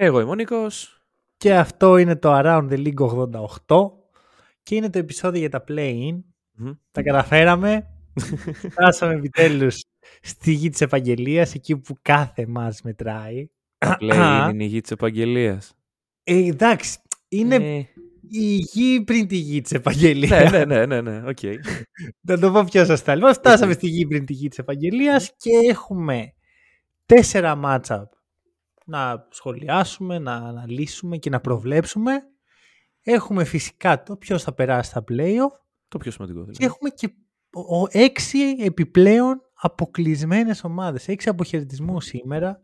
Εγώ είμαι ο Νίκος. και αυτό είναι το Around the League 88 και είναι το επεισόδιο για τα play-in. Μμμ. Τα καταφέραμε. Φτάσαμε επιτέλους στη γη της επαγγελίας, εκεί που κάθε μας μετράει. Λέει είναι η γη της επαγγελίας. Ε, εντάξει, είναι Ε, η γη πριν τη γη της επαγγελίας. ναι, ναι, ναι, ναι, ναι, οκ. Να το πω πιο σωστά. Λοιπόν, φτάσαμε στη γη πριν τη γη της επαγγελίας και έχουμε τέσσερα matchup να σχολιάσουμε, να αναλύσουμε και να προβλέψουμε. Έχουμε φυσικά το ποιος θα περάσει στα playoff Το πιο σημαντικό και δηλαδή. έχουμε και ο- ο- έξι επιπλέον αποκλεισμένες ομάδες. Έξι αποχαιρετισμούς σήμερα.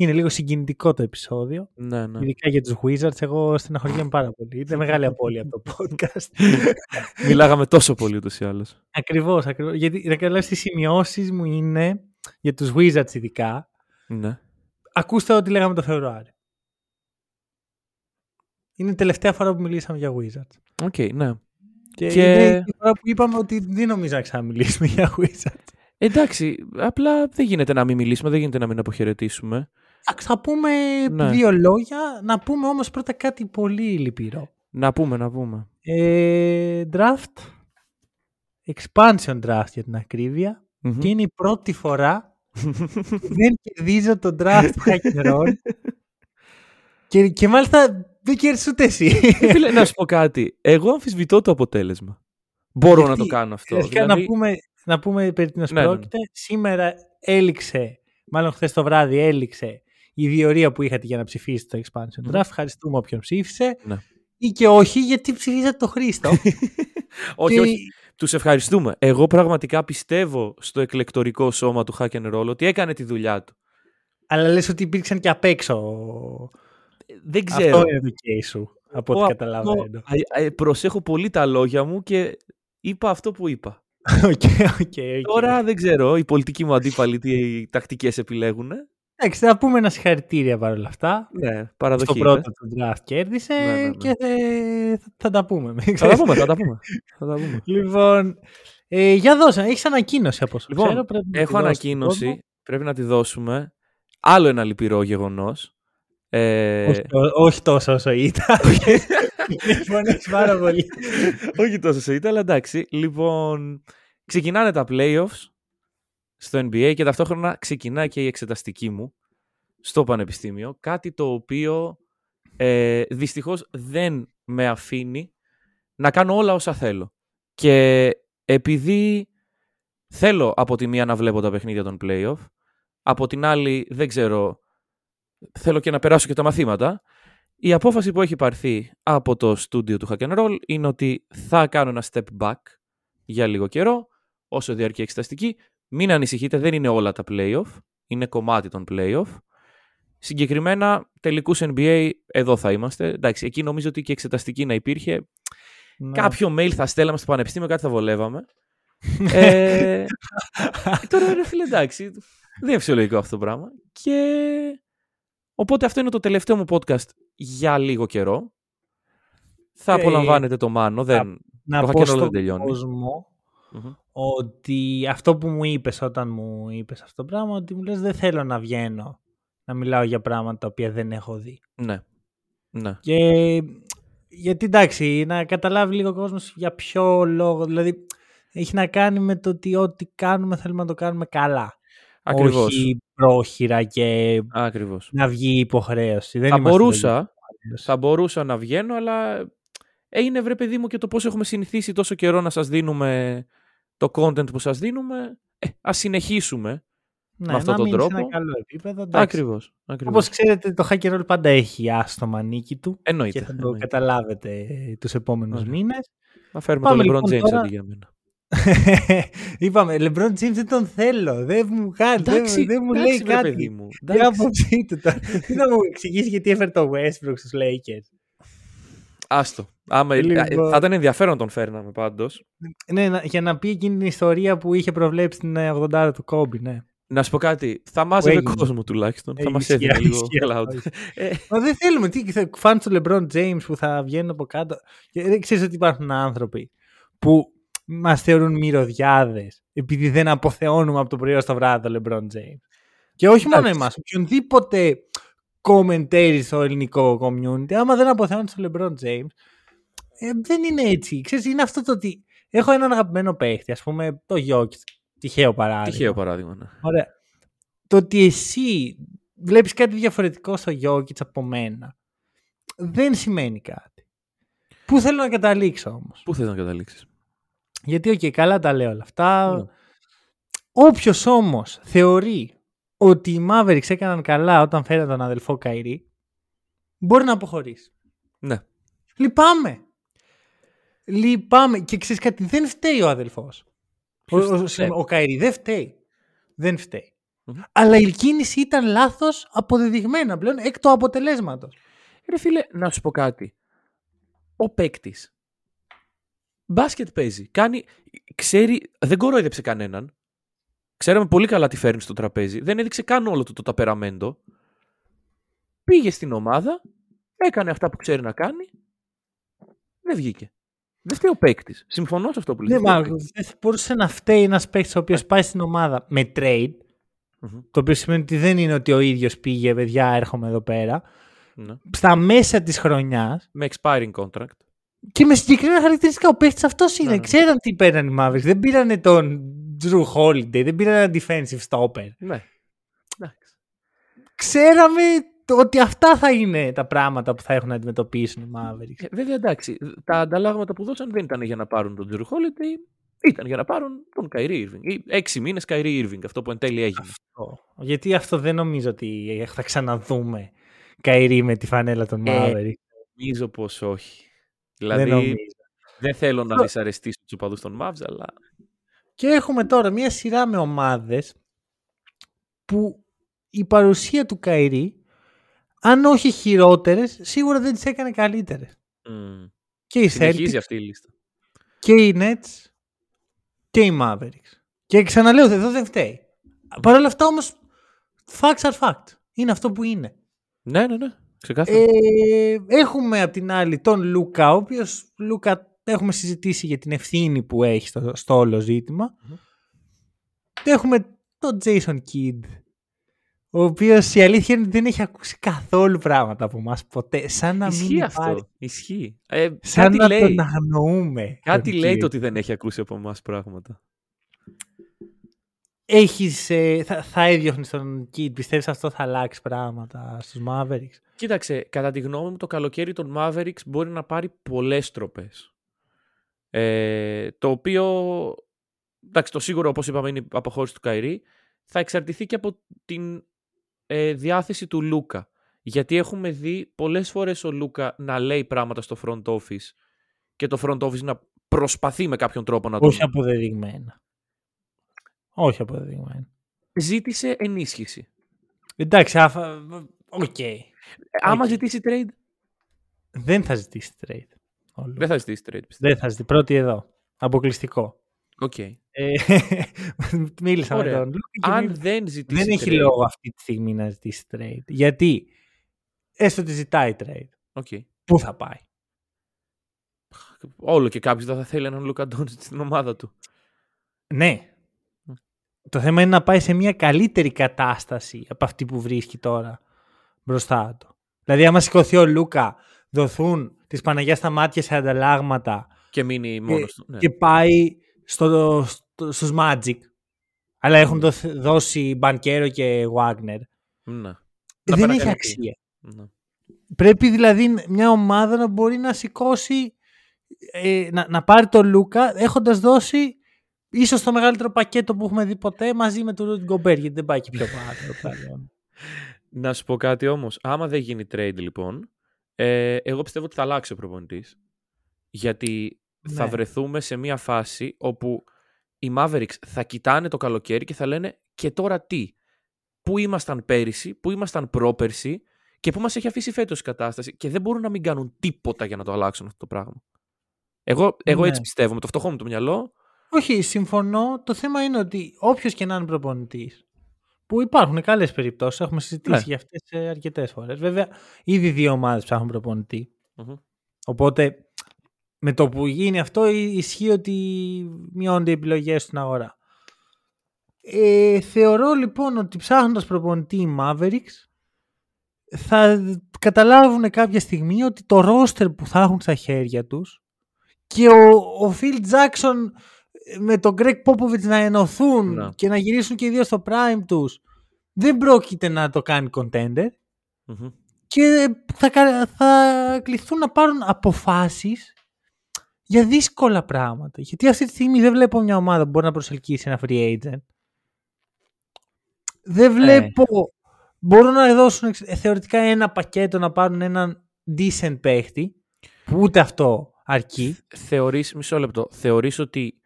Είναι λίγο συγκινητικό το επεισόδιο. Ναι, ναι. Ειδικά για τους Wizards. Εγώ στεναχωριέμαι πάρα πολύ. Είναι μεγάλη απώλεια από το podcast. Μιλάγαμε τόσο πολύ ούτως ή άλλως. Ακριβώς, ακριβώς. Γιατί να καλά στις σημειώσεις μου είναι για τους Wizards ειδικά. Ναι. Ακούστε ό,τι λέγαμε το Φεβρουάριο. Είναι η τελευταία φορά που μιλήσαμε για Wizards. OK, ναι. Και, Και- είναι η φορά που είπαμε ότι δεν νομίζω να ξαναμιλήσουμε για Wizards. Εντάξει, απλά δεν γίνεται να μην μιλήσουμε, δεν γίνεται να μην αποχαιρετήσουμε. Εντάξει, θα πούμε Ναι. δύο λόγια. Να πούμε όμως πρώτα κάτι πολύ λυπηρό. Να πούμε, να πούμε. Ε, draft. Expansion draft για την ακρίβεια. Μμμ. Και είναι η πρώτη φορά που δεν κερδίζω το draft του hack and roll. και, και μάλιστα δεν κέρδισες ούτε εσύ. Ε, Φίλε, να σου πω κάτι. Εγώ αμφισβητώ το αποτέλεσμα. Μπορώ να Γιατί, το κάνω αυτό. Αρχικά Δηλαδή, να, πούμε, να πούμε περί τίνος Ναι, ναι, ναι. πρόκειται. Σήμερα έληξε, μάλλον χθες το βράδυ έληξε η διορία που είχατε για να ψηφίσετε το expansion Μμμ. draft. Ευχαριστούμε όποιον ψήφισε. Ναι. Ή και όχι γιατί ψηφίσατε το Χρήστο. όχι, Και- όχι. Τους ευχαριστούμε. Εγώ πραγματικά πιστεύω στο εκλεκτορικό σώμα του Hack and Roll ότι έκανε τη δουλειά του. Αλλά λες ότι υπήρξαν και απ' έξω. Δεν ξέρω. Αυτό είναι το case σου, από ό,τι Εγώ καταλαβαίνω. αυτό- α, ε, προσέχω πολύ τα λόγια μου και είπα αυτό που είπα. OK, OK, OK. Τώρα δεν ξέρω, οι πολιτικοί μου αντίπαλοι τι τακτικές επιλέγουν. Εντάξει, θα πούμε ένα συγχαρητήρια παρόλα αυτά. Ναι, Στο παραδοχή. πρώτο είναι. του draft κέρδισε Ναι, ναι, ναι. και θε- θα, θα τα πούμε. μην Θα τα ξέρεις. πούμε, θα τα πούμε. Θα τα πούμε. Λοιπόν, ε, για δώσε, έχεις ανακοίνωση από όσο Λοιπόν, ξέρω. πρέπει να τη Έχω δώσεις στον κόσμο. ανακοίνωση, πρέπει να τη δώσουμε. Άλλο ένα λυπηρό γεγονός. Ε, Όχι, τό- όχι τόσο όσο ήταν. λοιπόν, έχεις πάρα πολύ. όχι τόσο σε ήταν, αλλά εντάξει. Λοιπόν, ξεκινάνε τα playoffs στο NBA και ταυτόχρονα ξεκινάει και η εξεταστική μου στο πανεπιστήμιο. Κάτι το οποίο ε, δυστυχώς δεν με αφήνει να κάνω όλα όσα θέλω. Και επειδή θέλω από τη μία να βλέπω τα παιχνίδια των playoff, από την άλλη δεν ξέρω, θέλω και να περάσω και τα μαθήματα, η απόφαση που έχει πάρθει από το στούντιο του Hack and Roll είναι ότι θα κάνω ένα step back για λίγο καιρό, όσο διαρκεί η εξεταστική. Μην ανησυχείτε, δεν είναι όλα τα playoff, είναι κομμάτι των playoff. Συγκεκριμένα, τελικούς NBA, εδώ θα είμαστε. Εντάξει, εκεί νομίζω ότι και εξεταστική να υπήρχε. Ναι. Κάποιο mail θα στέλναμε στο πανεπιστήμιο, κάτι θα βολεύαμε. ε, τώρα ρε φίλε, εντάξει, δεν είναι φυσιολογικό αυτό το πράγμα. Και οπότε αυτό είναι το τελευταίο μου podcast για λίγο καιρό. Θα Ε, απολαμβάνετε το Μάνο, δεν... να το πω Hack and Roll στον δεν τελειώνει. κόσμο Μμμ. ότι αυτό που μου είπες όταν μου είπες αυτό το πράγμα, ότι μου λες δεν θέλω να βγαίνω να μιλάω για πράγματα τα οποία δεν έχω δει. Ναι. Ναι. Και γιατί εντάξει, να καταλάβει λίγο ο κόσμος για ποιο λόγο, δηλαδή έχει να κάνει με το ότι ό,τι κάνουμε θέλουμε να το κάνουμε καλά. Ακριβώς. Όχι πρόχειρα και Ακριβώς. να βγει υποχρέωση. Δεν Θα είμαστε μπορούσα, υποχρέωση. θα μπορούσα να βγαίνω, αλλά ε, είναι βρε παιδί μου και το πώς έχουμε συνηθίσει τόσο καιρό να σας δίνουμε το content που σας δίνουμε. Ε, ας συνεχίσουμε. ναι, με αυτόν να τον μείνει σε τρόπο. ένα καλό επίπεδο. εντάξει. Ακριβώς. Ακριβώς. Όπως ξέρετε το Hacker Roll πάντα έχει άστομα νίκη του Εννοείται. και θα το εννοείται. καταλάβετε τους επόμενους Ωραία. μήνες. Θα φέρουμε Πάμε τον LeBron λοιπόν James τώρα- αντί για μένα. Είπαμε, LeBron James δεν τον θέλω. Δεν μου κάνει. Δεν, Εντάξει, δεν μου εντάξει, λέει βρε, κάτι. παιδί μου. Τι Εντάξει. άποψή του τώρα. Τι να μου εξηγήσει γιατί έφερε το Westbrook στους Lakers. Άστο. Άμα, Λοιπόν. Θα ήταν ενδιαφέρον να τον φέρναμε πάντως. Ναι, να- για να πει εκείνη την ιστορία που είχε προβλέψει την ε, 80 του Kobe, ναι. Να σου πω κάτι. Θα μάζευε έγινε. κόσμο τουλάχιστον. Ε, θα μας ισχύει, έδινε λίγο ισχύει cloud. αυτό. Ε, Μα δεν θέλουμε. Τι, θα- φαν του LeBron James που θα βγαίνουν από κάτω. Και δεν ξέρεις ότι υπάρχουν άνθρωποι που μας θεωρούν μυρωδιάδες επειδή δεν αποθεώνουμε από το πρωί ως το βράδυ το LeBron James. Και όχι μόνο Εντάξει. εμάς. Οποιονδήποτε commentary στο ελληνικό community, άμα δεν αποθεώνεις το LeBron James, ε, δεν είναι έτσι. Ξέρεις, είναι αυτό το ότι έχω έναν αγαπημένο παίχτη, ας πούμε το Jokic. Τυχαίο παράδειγμα. τυχαίο παράδειγμα. Ναι. Ωραία. Το ότι εσύ βλέπεις κάτι διαφορετικό στο Jokic από μένα δεν σημαίνει κάτι. Πού θέλω να καταλήξω όμως; Πού θες να καταλήξεις; Γιατί, οκ, καλά τα λέω όλα αυτά. Ναι. Όποιος όμως θεωρεί ότι οι Mavericks έκαναν καλά όταν φέραν τον αδελφό Καϊρή, μπορεί να αποχωρήσει. Ναι. Λυπάμαι. Λυπάμαι. Και ξέρεις κάτι, δεν φταίει ο αδελφός. Ο, Ποιος ο, φταίει; συγγνώμη, ο Καϊρή δεν φταίει. Δεν φταίει. Μμμ. Αλλά η κίνηση ήταν λάθος αποδεδειγμένα πλέον εκ του αποτελέσματος. Ρε φίλε, να σου πω κάτι. Ο παίκτης. Μπάσκετ παίζει. Κάνει. Ξέρει. Δεν κοροϊδέψε κανέναν. Ξέραμε πολύ καλά τι φέρνει στο τραπέζι. Δεν έδειξε καν όλο του το ταπεραμέντο. Πήγε στην ομάδα. Έκανε αυτά που ξέρει να κάνει. Δεν βγήκε. Δεν φταίει ο παίκτης. Συμφωνώ σε αυτό που Ναι, λέει. μα δεν θα μπορούσε να φταίει ένας παίκτης ο οποίος πάει στην ομάδα με trade, Μμμ. το οποίο σημαίνει ότι δεν είναι ότι ο ίδιος πήγε, παιδιά, έρχομαι εδώ πέρα. Ναι. Στα μέσα της χρονιά Με expiring contract. και με συγκεκριμένα χαρακτηριστικά. Ο παίκτης αυτός είναι. Ναι, ναι. Ξέραν τι πέραν οι Mavericks. Δεν πήραν τον Drew Holiday, δεν πήραν ένα defensive stopper. Ναι. Εντάξει. Ξέραμε το- ότι αυτά θα είναι τα πράγματα που θα έχουν να αντιμετωπίσουν οι Mavericks. Ε, βέβαια εντάξει. Τα ανταλλάγματα που δώσαν δεν ήταν για να πάρουν τον Drew Holiday. Ήταν για να πάρουν τον Kyrie Irving. Ή έξι μήνες Kyrie Irving. Αυτό που εν τέλει έγινε. Αυτό. Γιατί αυτό δεν νομίζω ότι θα ξαναδούμε Καϊρή με τη φανέλα των Ε, Mavericks. Νομίζω πως όχι. δεν Δηλαδή, νομίζω. δεν θέλω να Αυτό- δυσαρεστήσω τους οπαδούς των Mavs, αλλά. Και έχουμε τώρα μία σειρά με ομάδες που η παρουσία του Καϊρή, αν όχι χειρότερες, σίγουρα δεν τις έκανε καλύτερες. μ, Και οι συνεχίζει Celtics αυτή η λίστα. και οι Nets και οι Mavericks. Και ξαναλέω, εδώ δεν φταίει. Παρ' όλα αυτά όμως, facts are fact. Είναι αυτό που είναι. Ναι, ναι, ναι. Ξεκάθαρα. Ε, έχουμε απ' την άλλη τον Λούκα, ο οποίος Λούκα έχουμε συζητήσει για την ευθύνη που έχει στο, στο όλο ζήτημα. Μμμ. Και έχουμε τον Jason Kidd, ο οποίος η αλήθεια είναι ότι δεν έχει ακούσει καθόλου πράγματα από μας ποτέ. Σαν να Ισχύει μην αυτό. υπάρχει. Ισχύει. Ε, Σαν κάτι να λέει. τον αγνοούμε. Κάτι τον λέει Kidd. το ότι δεν έχει ακούσει από εμά πράγματα. Έχεις, ε, θα, θα έδιωχνες τον Kidd. Πιστεύεις αυτό θα αλλάξει πράγματα στους Mavericks; Κοίταξε, κατά τη γνώμη μου το καλοκαίρι των Mavericks μπορεί να πάρει πολλές τροπές. Ε, το οποίο, εντάξει το σίγουρο όπως είπαμε είναι η αποχώρηση του Καϊρή, θα εξαρτηθεί και από την ε, διάθεση του Λούκα. Γιατί έχουμε δει πολλές φορές ο Λούκα να λέει πράγματα στο front office και το front office να προσπαθεί με κάποιον τρόπο να τον... Όχι αποδεδειγμένα. Όχι αποδεδειγμένα. Ζήτησε ενίσχυση. Εντάξει, άφα... Οκ. Ε, Άμα Οκ. ζητήσει trade, Δεν θα ζητήσει trade. Όλο. δεν θα ζητήσει trade. πιστεύω. Δεν θα ζητήσει. Πρώτη εδώ. Αποκλειστικό. Οκ. Ε, μίλησα με Ωραία. τον Λούκα και Αν μίλησα- δεν ζητήσει δεν έχει trade, λόγο αυτή τη στιγμή να ζητήσει trade. Γιατί έστω ότι ζητάει trade. OK. Πού θα πάει; Όλο και κάποιος δεν θα θέλει έναν Λούκα Ντόντζιτ στην ομάδα του. Ναι. Το θέμα είναι να πάει σε μια καλύτερη κατάσταση από αυτή που βρίσκει τώρα μπροστά του. Δηλαδή, άμα σηκωθεί ο Λούκα, δοθούν τη Παναγιάς στα μάτια σε ανταλλάγματα Και μείνει μόνος του. Ναι. και πάει στο, στο, στους Magic. Αλλά έχουν δοθ- δώσει Μπανκέρο και Wagner. Ναι. Ε, Να δεν έχει παρακαλεί. αξία. Ναι. Πρέπει δηλαδή μια ομάδα να μπορεί να σηκώσει, ε, να, να πάρει τον Λούκα έχοντας δώσει ίσως το μεγαλύτερο πακέτο που έχουμε δει ποτέ μαζί με τον Ρουντ Γκομπέρ γιατί δεν πάει και πιο πάνω. πλέον. Να σου πω κάτι όμως. Άμα δεν γίνει trade λοιπόν, ε, εγώ πιστεύω ότι θα αλλάξει ο προπονητής. Γιατί θα Ναι. βρεθούμε σε μια φάση όπου οι Mavericks θα κοιτάνε το καλοκαίρι και θα λένε και τώρα τι; Πού ήμασταν πέρυσι, πού ήμασταν πρόπερσι και πού μας έχει αφήσει φέτος η κατάσταση και δεν μπορούν να μην κάνουν τίποτα για να το αλλάξουν αυτό το πράγμα. Εγώ, εγώ Ναι. έτσι πιστεύω, με το φτωχό μου το μυαλό. Όχι, συμφωνώ. Το θέμα είναι ότι όποιος και να είναι προπονητής, που υπάρχουν καλές περιπτώσεις, έχουμε συζητήσει Ναι. για αυτές αρκετές φορές. Βέβαια, ήδη δύο ομάδες ψάχνουν προπονητή. Μμμ. Οπότε, με το που γίνει αυτό, ι- ισχύει ότι μειώνται οι επιλογές στην αγορά. Ε, θεωρώ λοιπόν ότι ψάχνοντας προπονητή οι Mavericks θα καταλάβουν κάποια στιγμή ότι το ρόστερ που θα έχουν στα χέρια τους και ο, ο Phil Jackson με τον Greg Popovich να ενωθούν Ναι. και να γυρίσουν και οι δύο στο prime τους δεν πρόκειται να το κάνει contender Μμμ. και θα, κα- θα κληθούν να πάρουν αποφάσεις για δύσκολα πράγματα. Γιατί αυτή τη στιγμή δεν βλέπω μια ομάδα που μπορεί να προσελκύσει ένα free agent. Δεν βλέπω... Μπορούν να δώσουν εξ- ε, θεωρητικά ένα πακέτο να πάρουν έναν decent παίχτη που ούτε αυτό αρκεί. Θεωρείς, μισό λεπτό, θεωρείς ότι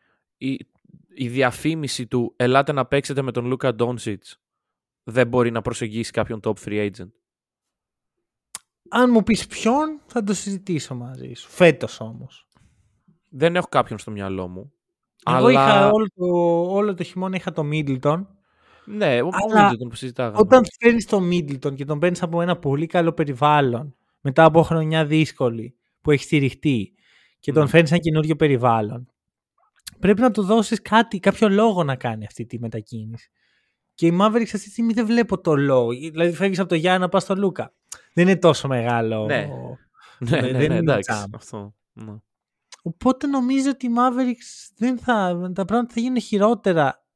η, η διαφήμιση του «Ελάτε να παίξετε με τον Λούκα Ντόνσιτς» δεν μπορεί να προσεγγίσει κάποιον top free agent. Αν μου πεις ποιον θα το συζητήσω μαζί σου. Φέτος όμως. Δεν έχω κάποιον στο μυαλό μου. Εγώ αλλά... είχα όλο το, όλο το χειμώνα είχα το Middleton. Ναι, ο Αλλά Middleton που συζητάγαμε. Όταν φέρνεις το Middleton και τον παίρνεις από ένα πολύ καλό περιβάλλον, μετά από χρονιά δύσκολη που έχει στηριχτεί και τον Ναι. φέρνεις σε ένα καινούριο περιβάλλον, πρέπει να του δώσεις κάτι, κάποιο λόγο να κάνει αυτή τη μετακίνηση. Και η Mavericks αυτή τη στιγμή δεν βλέπω το λόγο. Δηλαδή, φεύγεις από το Γιάννα να πας στο Λούκα. Δεν είναι τόσο μεγάλο. Ναι. ναι, ναι, δεν ναι, είναι εντάξει. τζάμπ. Αυτό. Ναι. Οπότε νομίζω ότι οι Mavericks δεν θα, τα πράγματα θα γίνουν χειρότερα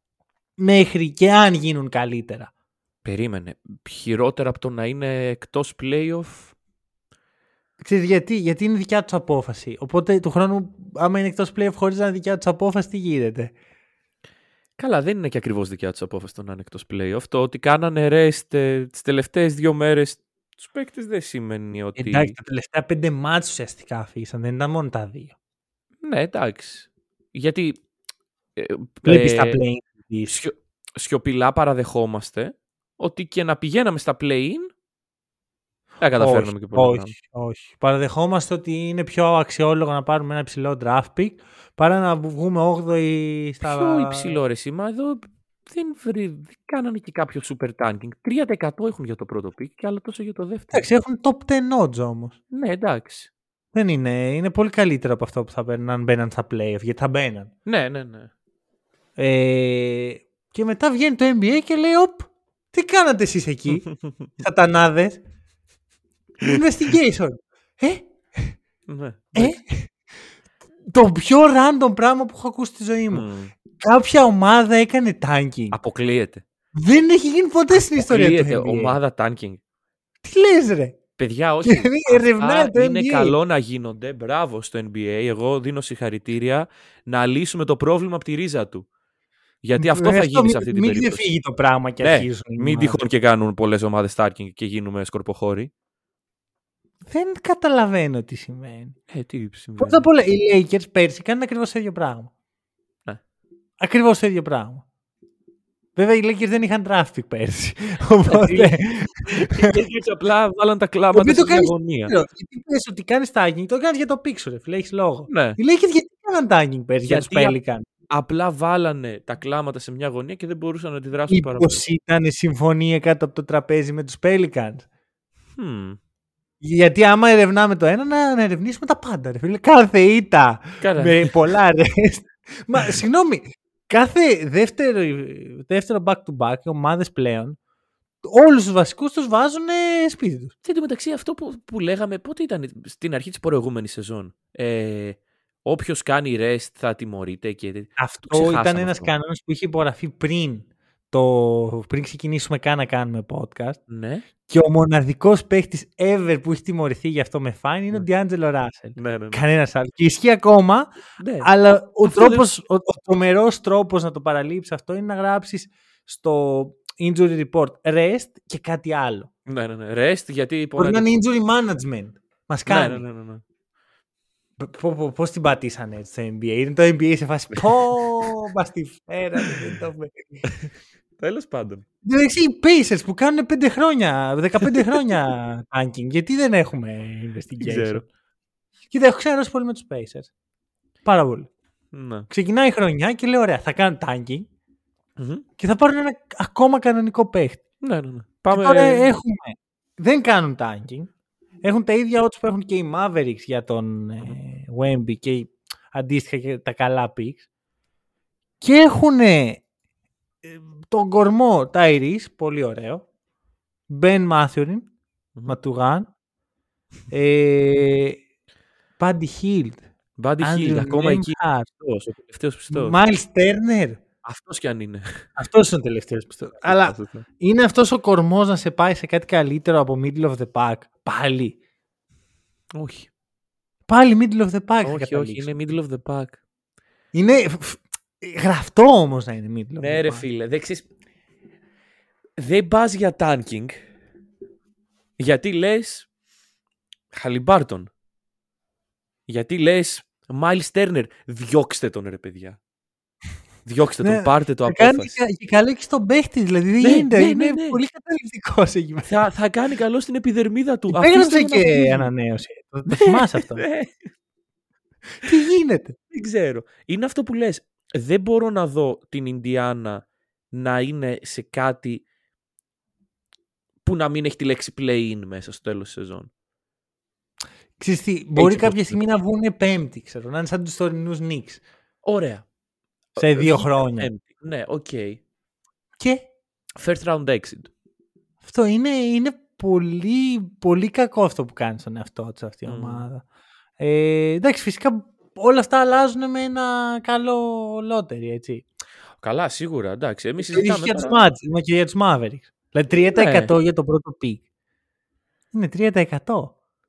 μέχρι και αν γίνουν καλύτερα. Περίμενε. Χειρότερα από το να είναι εκτός playoff. Ξέρεις γιατί, γιατί είναι δικιά τους απόφαση. Οπότε του χρόνου, άμα είναι εκτός playoff χωρίς να είναι δικιά τους απόφαση, τι γίνεται; Καλά, δεν είναι και ακριβώς δικιά τους απόφαση το να είναι εκτός playoff. Το ότι κάνανε rest ε, τις τελευταίες δύο μέρες τους παίκτες δεν σημαίνει ότι... Εντάξει, τα τελευταία πέντε μάτς ουσιαστικά αφήσαν, δεν ήταν μόνο τα δύο. Ναι, εντάξει. Γιατί... ε, Βλέπεις ε, τα play σιο- σιωπηλά παραδεχόμαστε ότι και να πηγαίναμε στα play-in δεν καταφέρνουμε όχι, και πολλά όχι, όχι. Παραδεχόμαστε ότι είναι πιο αξιόλογο να πάρουμε ένα υψηλό draft pick παρά να βγούμε 8η στα. Πιο υψηλό ρε σήμα. Εδώ δεν, βρει, δεν κάνανε και κάποιο super tanking. 3% έχουν για το πρώτο pick και άλλο τόσο για το δεύτερο. Εντάξει, έχουν top 10 odds όμως. Ναι, εντάξει. Δεν είναι. Είναι πολύ καλύτερο από αυτό που θα μπαίνουν αν μπαίναν στα playoff, γιατί θα μπαίναν. Ναι, ναι, ναι. Ε, και μετά βγαίνει το NBA και λέει, Οπ, τι κάνατε εσείς εκεί, σατανάδες; Investigation. Ε, ναι. ε, το πιο random πράγμα που έχω ακούσει στη ζωή μου. Μμ. Κάποια ομάδα έκανε tanking. Αποκλείεται. Δεν έχει γίνει ποτέ στην ιστορία του Αποκλείεται. NBA. Ομάδα tanking. Τι λες ρε; Παιδιά, όχι. Και ερευνάει Αυτά το είναι NBA. καλό να γίνονται. Μπράβο στο NBA. Εγώ δίνω συγχαρητήρια να λύσουμε το πρόβλημα από τη ρίζα του. Γιατί αυτό θα Γι' γίνει μην- σε αυτή την μην περίπτωση. ξεφύγει το πράγμα και Ναι, αρχίζουν. οι Μην ομάδες. τυχόν και κάνουν πολλές ομάδες tanking και γίνουμε σκορποχώροι. Δεν καταλαβαίνω τι σημαίνει. Ε, τι συμβαίνει. Πρώτα απ' όλα, οι Lakers πέρσι κάνουν ακριβώς το ίδιο πράγμα. Ναι. Ακριβώς το ίδιο πράγμα. Βέβαια, οι Lakers δεν είχαν draft pick πέρσι. Οπότε. Έτσι απλά βάλαν τα κλάματα Μην στη το κάνεις διαγωνία. Γιατί πες ότι κάνεις tagging, το κάνεις για το pixel, ρε φίλε, έχεις λόγο. Ναι. Οι Lakers γιατί κάναν tagging πέρσι για τους Γιατί Pelican. Απλά βάλανε τα κλάματα σε μια γωνία και δεν μπορούσαν να αντιδράσουν Μήπως παραπάνω. ήταν συμφωνία κάτω από το τραπέζι με τους Pelicans; Hm. Γιατί άμα ερευνάμε το ένα, να, να ερευνήσουμε τα πάντα. Ρε φίλε. Κάθε ήττα Καλά. με πολλά rest. Μα συγγνώμη, κάθε δεύτερο, δεύτερο back-to-back, οι ομάδες πλέον, όλους τους βασικούς τους βάζουν ε, σπίτι τους. Και εντωμεταξύ αυτό που, που λέγαμε, πότε ήταν στην αρχή της προηγούμενης σεζόν. Ε, Όποιος κάνει rest θα τιμωρείται και. Αυτό ξεχάσαμε ήταν ένας αυτό. κανόνας που είχε υπογραφεί πριν, το, πριν ξεκινήσουμε καν να κάνουμε podcast. Ναι. Και ο μοναδικός παίχτης ever που έχει τιμωρηθεί γι' αυτό με fine είναι ο D'Angelo Russell. Ναι, ναι, ναι. Κανένας άλλος. Και ισχύει ακόμα, ναι. αλλά ο, Αυτό τρόπος, ο, ο τρομερός τρόπος να το παραλείψεις αυτό είναι να γράψεις στο injury report rest και κάτι άλλο. ναι, ναι, ναι. Rest γιατί. Μπορεί να πονάτε- είναι injury management. Μας Ναι, κάνει. ναι, ναι, ναι, ναι. Πώς την πατήσανε έτσι στο NBA. Είναι το NBA σε φάση. Πω, μα τη φέρανε. Δεν το με- Τέλος πάντων. Εντάξει, οι Pacers που κάνουν 5 χρόνια, 15 χρόνια tanking. Γιατί δεν έχουμε investigation; Δεν ξέρω. Κοίτα, έχω ξενερώσει πολύ με τους Pacers. Πάρα πολύ. Ναι. Ξεκινάει η χρονιά και λέω: Ωραία, θα κάνουν tanking Μμμ. και θα πάρουν ένα ακόμα κανονικό παίχτη. Ναι, ναι, ναι. Και Πάμε. Τώρα έχουμε. Δεν κάνουν tanking. Έχουν τα ίδια odds που έχουν και οι Mavericks για τον ε, Wemby και οι- αντίστοιχα και τα καλά picks. Και έχουν τον κορμό Tyrese, πολύ ωραίο. Ben Mathurin, Ματουγάν. Ε, Buddy Hield. Buddy Hield, Andrew ακόμα εκεί. Nembhard, Πιστός, ο τελευταίος πιστός. Miles Turner. Αυτός κι αν είναι. Αυτός είναι ο τελευταίος πιστός. Αλλά είναι αυτός ο κορμός να σε πάει σε κάτι καλύτερο από middle of the pack; Πάλι. όχι. Πάλι middle of the pack. θα όχι, όχι. καταλήξουμε. Είναι middle of the pack. Είναι φ- φ- γραφτό όμως να είναι middle of Ναι, the ρε pack. φίλε. Δεν ξέρεις... Δεν πας για tanking. Γιατί λες. Χαλιμπάρτον. Γιατί λες. Miles Turner. Διώξτε τον ρε παιδιά. Διώξτε τον, Ναι, πάρτε το Θα κάνει απόφαση. και- και καλό και στον παίχτη, δηλαδή δεν Ναι, γίνεται. ναι, είναι ναι, ναι. πολύ καταληπτικό εκεί μέσα. θα, θα κάνει καλό στην επιδερμίδα του. Υπέγραψε Αφήστε τον να και φύγει. ανανέωση. Το, το θυμάσαι αυτό. Ναι, Τι γίνεται; δεν ξέρω. Είναι αυτό που λες. Δεν μπορώ να δω την Ινδιάνα να είναι σε κάτι που να μην έχει τη λέξη play-in μέσα στο τέλος της σεζόν. Ξέρεις τι, μπορεί πώς κάποια το στιγμή να βγουν πέμπτη, ξέρω, να είναι σαν τους τωρινούς Νίξ Ωραία. σε Ε, δύο βγήκε χρόνια. πέμπτη. Ναι, οκ. Και First round exit. αυτό είναι, είναι πολύ, πολύ κακό αυτό που κάνεις στον εαυτό τη αυτή η Μμμ. ομάδα. Ε, εντάξει, φυσικά όλα αυτά αλλάζουν με ένα καλό lottery, έτσι. Καλά, σίγουρα, εντάξει. Εμείς Το ίδιο συζητάμε και για τώρα... τους Mavs, μα και για τους Mavericks. Δηλαδή 3% για το πρώτο pick. Είναι 3%.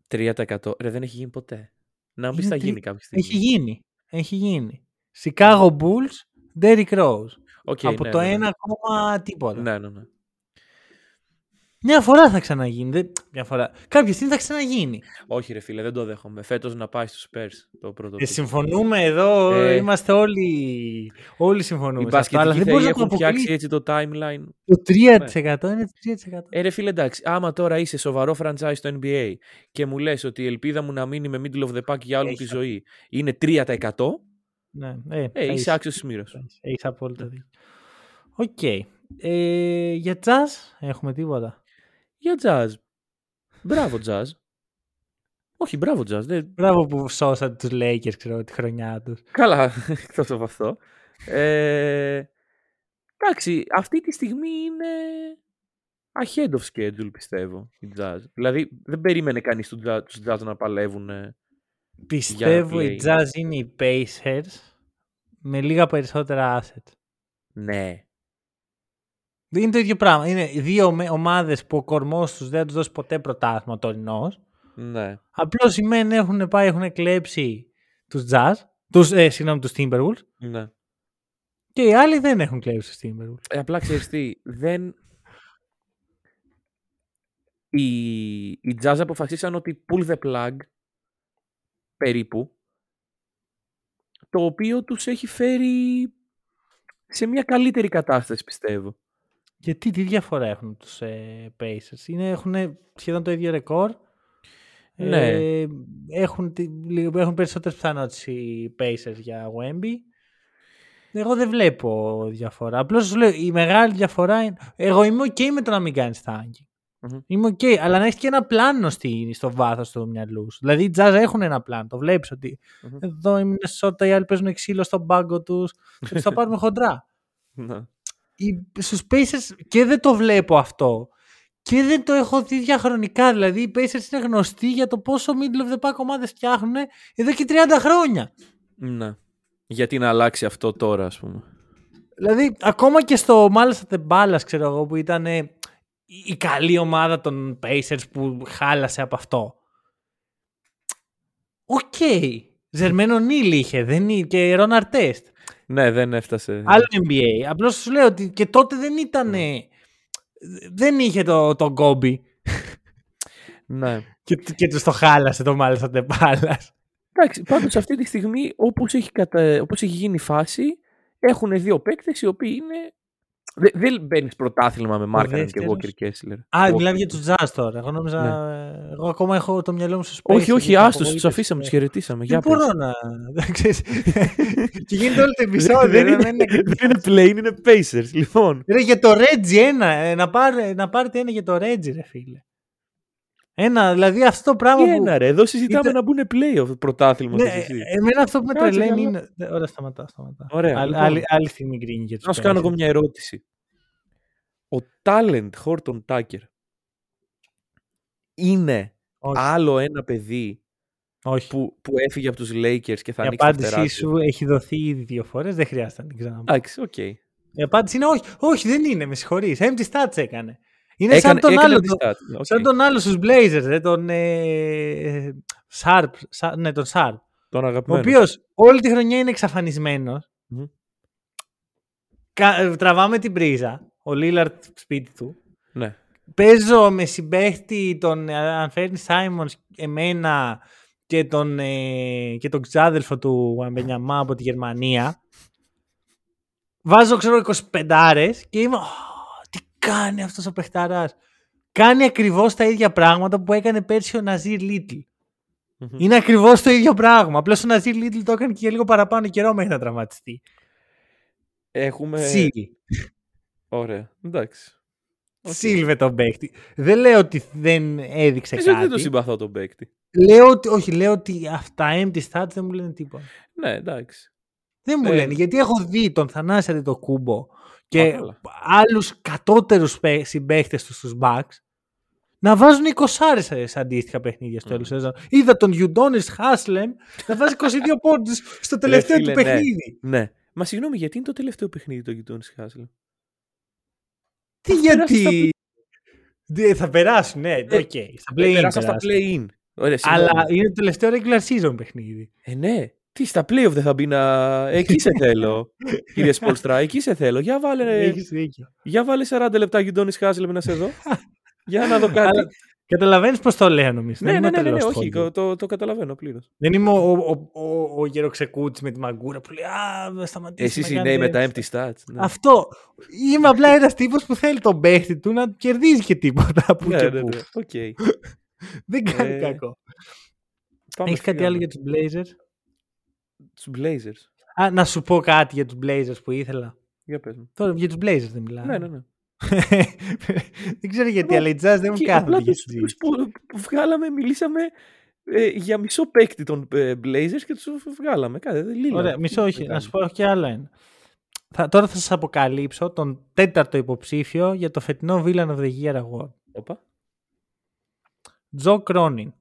3%. Ρε, δεν έχει γίνει ποτέ. Να μου πεις Είναι θα τρι- γίνει κάποια στιγμή. Έχει γίνει. Έχει γίνει. Chicago Bulls, Derrick Rose. OK, από ναι, το ναι, ναι. 1 ακόμα τίποτα. Ναι, ναι, ναι. Μια φορά θα ξαναγίνει. Δεν... Μια φορά. Κάποια στιγμή θα ξαναγίνει. Όχι ρε φίλε, δεν το δέχομαι. Φέτος να πάει στους Spurs το πρώτο Ε, pick. συμφωνούμε εδώ. Ε. Είμαστε όλοι. Όλοι συμφωνούμε. Οι σε αυτό, αλλά μπασκετικοί δεν θεοί μπορείς να το έχουν φτιάξει αποκλείσει. έτσι το timeline. Το 3% είναι 3%. Ε, ρε φίλε, εντάξει, άμα τώρα είσαι σοβαρό franchise στο NBA και μου λες ότι η ελπίδα μου να μείνει με middle of the pack για όλη μου τη Έχει ζωή είναι 3%, ναι, ε, ε, θα είσαι άξιος της μοίρας. σου. Έχεις- Έχεις απόλυτα δίκιο. Οκ. Ε, για Jazz έχουμε τίποτα. Για jazz. Μπράβο Jazz. Όχι, μπράβο Jazz. Δεν... Μπράβο που σώσατε τους Lakers, ξέρω, τη χρονιά τους. Καλά, εκτός από αυτό. Ε, εντάξει, αυτή τη στιγμή είναι ahead of schedule πιστεύω η jazz. Δηλαδή δεν περίμενε κανείς τους jazz, τους jazz να παλεύουν. ε, Πιστεύω οι play. jazz είναι οι Pacers με λίγα περισσότερα assets. Ναι. Δεν είναι το ίδιο πράγμα. Είναι δύο με- ομάδες που ο κορμός τους δεν θα τους δώσει ποτέ πρωτάθλημα ο τωρινός. Ναι. Απλώς οι μεν έχουν πάει, έχουν κλέψει τους Jazz, τους, ε, συγγνώμη, τους Timberwolves ναι. και οι άλλοι δεν έχουν κλέψει τους Timberwolves. Ε, απλά ξέρεις τι, δεν... Οι, οι Jazz αποφασίσαν ότι pull the plug περίπου το οποίο τους έχει φέρει σε μια καλύτερη κατάσταση πιστεύω. Γιατί τι διαφορά έχουν τους ε, Pacers; Είναι, έχουν σχεδόν το ίδιο ρεκόρ. Ναι. Ε, έχουν, τη- λίγο- έχουν περισσότερες πιθανότητες οι Pacers για Wemby. Εγώ δεν βλέπω διαφορά. Απλώς σου λέω η μεγάλη διαφορά είναι... Εγώ είμαι ok με το να μην κάνεις tanking. Μμμ. Είμαι ok, αλλά να έχεις και ένα πλάνο στη, στο βάθος του μυαλού σου. Δηλαδή οι Jazz έχουν ένα πλάνο. Το βλέπεις ότι Μμμ. εδώ είναι Minnesota, οι άλλοι παίζουν ξύλο στον πάγκο τους. Και τους θα πάρουμε χοντρά. Ναι. Οι, στους Pacers και δεν το βλέπω αυτό. Και δεν το έχω δει διαχρονικά. Δηλαδή οι Pacers είναι γνωστοί για το πόσο middle of the pack ομάδες φτιάχνουν εδώ και 30 χρόνια. ναι. Γιατί να αλλάξει αυτό τώρα ας πούμε. Δηλαδή, ακόμα και στο Malice at the Palace, ξέρω εγώ, που ήταν ε, η η καλή ομάδα των Pacers που χάλασε από αυτό. Οκ. Τζερμέιν Ο'Νίλ είχε, δεν είχε, και Ρον Αρτέστ. Ναι, δεν έφτασε. Άλλο NBA. Απλώς σου λέω ότι και τότε δεν ήταν. ε, Δεν είχε το, το Γκόμπι Ναι. και, και τους το χάλασε το μάλιστα The Ballas. Εντάξει, πάντως αυτή τη στιγμή όπως έχει, κατα... όπως έχει γίνει η φάση έχουν δύο παίκτες οι οποίοι είναι... Δε- Δεν μπαίνεις πρωτάθλημα με Μάρκανεν και δεύτερος- Walker Kessler. Α, Walker. μιλάμε για τους Jazz τώρα. Εγώ νόμιζα. Ναι. Εγώ ακόμα έχω το μυαλό μου στου Όχι, όχι, άστου, άστος, τους αφήσαμε, τους χαιρετήσαμε. Δεν Για πες. μπορώ να. δεν ξέρεις. και γίνεται όλο το επεισόδιο. δεν, ρε, είναι, δεν είναι- δεν είναι play, είναι Pacers. Λοιπόν, Ρε, για το Reggie ένα. ε, Να, πάρε, να πάρετε ένα για το Reggie, ρε φίλε. Ένα, δηλαδή αυτό το πράγμα τι που. ένα ρε, εδώ συζητάμε ήταν- να μπουν play πρωτάθλημα. Ναι, θες εσύ. εμένα αυτό που με Κάτσε τρελαίνει καλά. είναι. Δε- Ωραία, σταματά, σταματά. Ωραία, Άλλη, λοιπόν. άλλη, άλλη στιγμή γκρίνει για τους Να σου κάνω εγώ μια ερώτηση. Ο talent Horton Tucker είναι Όχι, άλλο ένα παιδί όχι. που, που έφυγε από τους Lakers και θα Η ανοίξει τα απάντησή φτερά του. σου έχει δοθεί ήδη δύο φορές. Δεν χρειάζεται να την ξαναπώ. Εντάξει, οκ. Η απάντηση είναι όχι. Όχι, δεν είναι, με συγχωρείς. Empty stats έκανε. Είναι σαν Έκανε, τον έκανε άλλο. τη το- stat. Οκ. Σαν τον άλλο στους Blazers, ρε, τον ε, Sharp, Sa- ναι, τον Sharp, Τον ο αγαπημένος. οποίος όλη τη χρονιά είναι εξαφανισμένος. Μμμ. Κα- ε, τραβάμε την πρίζα, ο Λίλαρτ σπίτι του. Ναι. Παίζω με συμπαίχτη τον, ε, αν φέρνει Σάιμονς, εμένα και τον, ε, και τον ξάδελφο του Αμπενιαμά από τη Γερμανία. Βάζω, ξέρω, 25 και είμαι, «Ω, τι κάνει αυτός ο παιχταράς. Κάνει ακριβώς τα ίδια πράγματα που έκανε πέρσι ο Ναζίρ Λίτλ. Μμμ. Είναι ακριβώς το ίδιο πράγμα. Απλώς ο Ναζίρ Λίτλ το έκανε και για λίγο παραπάνω καιρό μέχρι να τραυματιστεί. Έχουμε... Σιλ. Ωραία. Εντάξει. Οκ. Σίλβε τον παίχτη. Δεν λέω ότι δεν έδειξε Εσύ δεν το κάτι. συμπαθώ τον παίκτη. Λέω ότι, όχι, λέω ότι αυτά empty stats δεν μου λένε τίποτα. Ναι, εντάξει. Δεν μου Ε. λένε, γιατί έχω δει τον Θανάση Αντετοκούνμπο και Α, καλά. άλλους κατώτερους παί- συμπαίχτες τους στους Bucks να βάζουν 20 σε αντίστοιχα παιχνίδια στο τέλος σεζόν. Είδα τον Ιουντόνις Χάσλεμ να βάζει 22 πόντους στο τελευταίο φίλε, του ναι. παιχνίδι. Ναι. Μα συγγνώμη, γιατί είναι το τελευταίο παιχνίδι το Γιουντόνι Χάσλεμ. Τι γιατί... Τι, Θα περάσουν, ναι, οκ. Στα play-in Περάσα στα περάσουν. play-in. Ωραία, συγγνώμη. Αλλά είναι το τελευταίο regular season παιχνίδι. Ε, ναι. Τι, στα play-off δεν θα μπει να... Εκεί σε θέλω, κύριε Σπόλστρα. Εκεί σε θέλω. Για βάλε, Έχεις δίκιο. για βάλε 40 λεπτά Γιουντόνι Χάσλεμ να σε δω. Για να δω κάτι. Αλλά Καταλαβαίνεις πώς το λέω νομίζω. ναι, Δεν ναι, είμαι ναι, ναι, τρελός όχι, σχόλιο. το, το, το καταλαβαίνω πλήρως. Δεν είμαι ο, ο, ο, ο γεροξεκούτης με τη μαγκούρα που λέει Α, θα σταματήσει. Εσεί να οι νέοι με κάνετε τα empty stats. Ναι. Αυτό. Είμαι απλά ένας τύπος που θέλει τον παίχτη του να κερδίζει και τίποτα που ναι, και ναι, που. ναι. Οκ. Δεν κάνει Ε, κακό. Πάμε Έχεις κάτι σιγά. άλλο για τους Blazers; Τους Blazers. Α, να σου πω κάτι για τους Blazers που ήθελα. Για πες μου. Τώρα για τους Blazers δεν μιλάω. Ναι, ναι, ναι. δεν ξέρω γιατί, Εγώ- αλλά οι Jazz δεν μου Και κάθονται απλά για τους, τους τους που, που βγάλαμε, μιλήσαμε ε, για μισό παίκτη των ε, Blazers και τους βγάλαμε. Κάτι, δεν λίλα. Ωραία, Τι μισό όχι. κάνουμε. Να σου πω και άλλο ένα. Θα, τώρα θα σας αποκαλύψω τον τέταρτο υποψήφιο για το φετινό Villain of the Year Award. Οπα. Τζο Κρόνιν.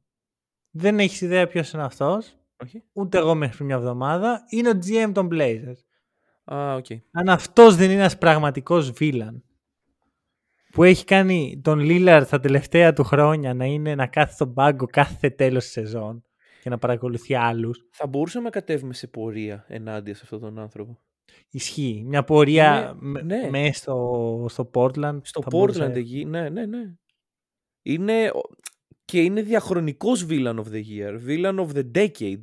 Δεν έχεις ιδέα ποιος είναι αυτός. Όχι. Ούτε εγώ μέχρι πριν μια εβδομάδα. Είναι ο GM των Blazers. Α, οκ. Αν αυτός δεν είναι ένας πραγματικός villain που έχει κάνει τον Lillard τα τελευταία του χρόνια να είναι να κάθεται στον πάγκο κάθε τέλος της σεζόν και να παρακολουθεί άλλους. Θα μπορούσαμε να κατέβουμε σε πορεία ενάντια σε αυτόν τον άνθρωπο. Ισχύει. Μια πορεία Ναι, με- ναι. μέσα στο, στο Portland. Στο θα Portland μπορούσε- εκεί, ναι, ναι, ναι. Είναι, και είναι διαχρονικός villain of the year, villain of the decade.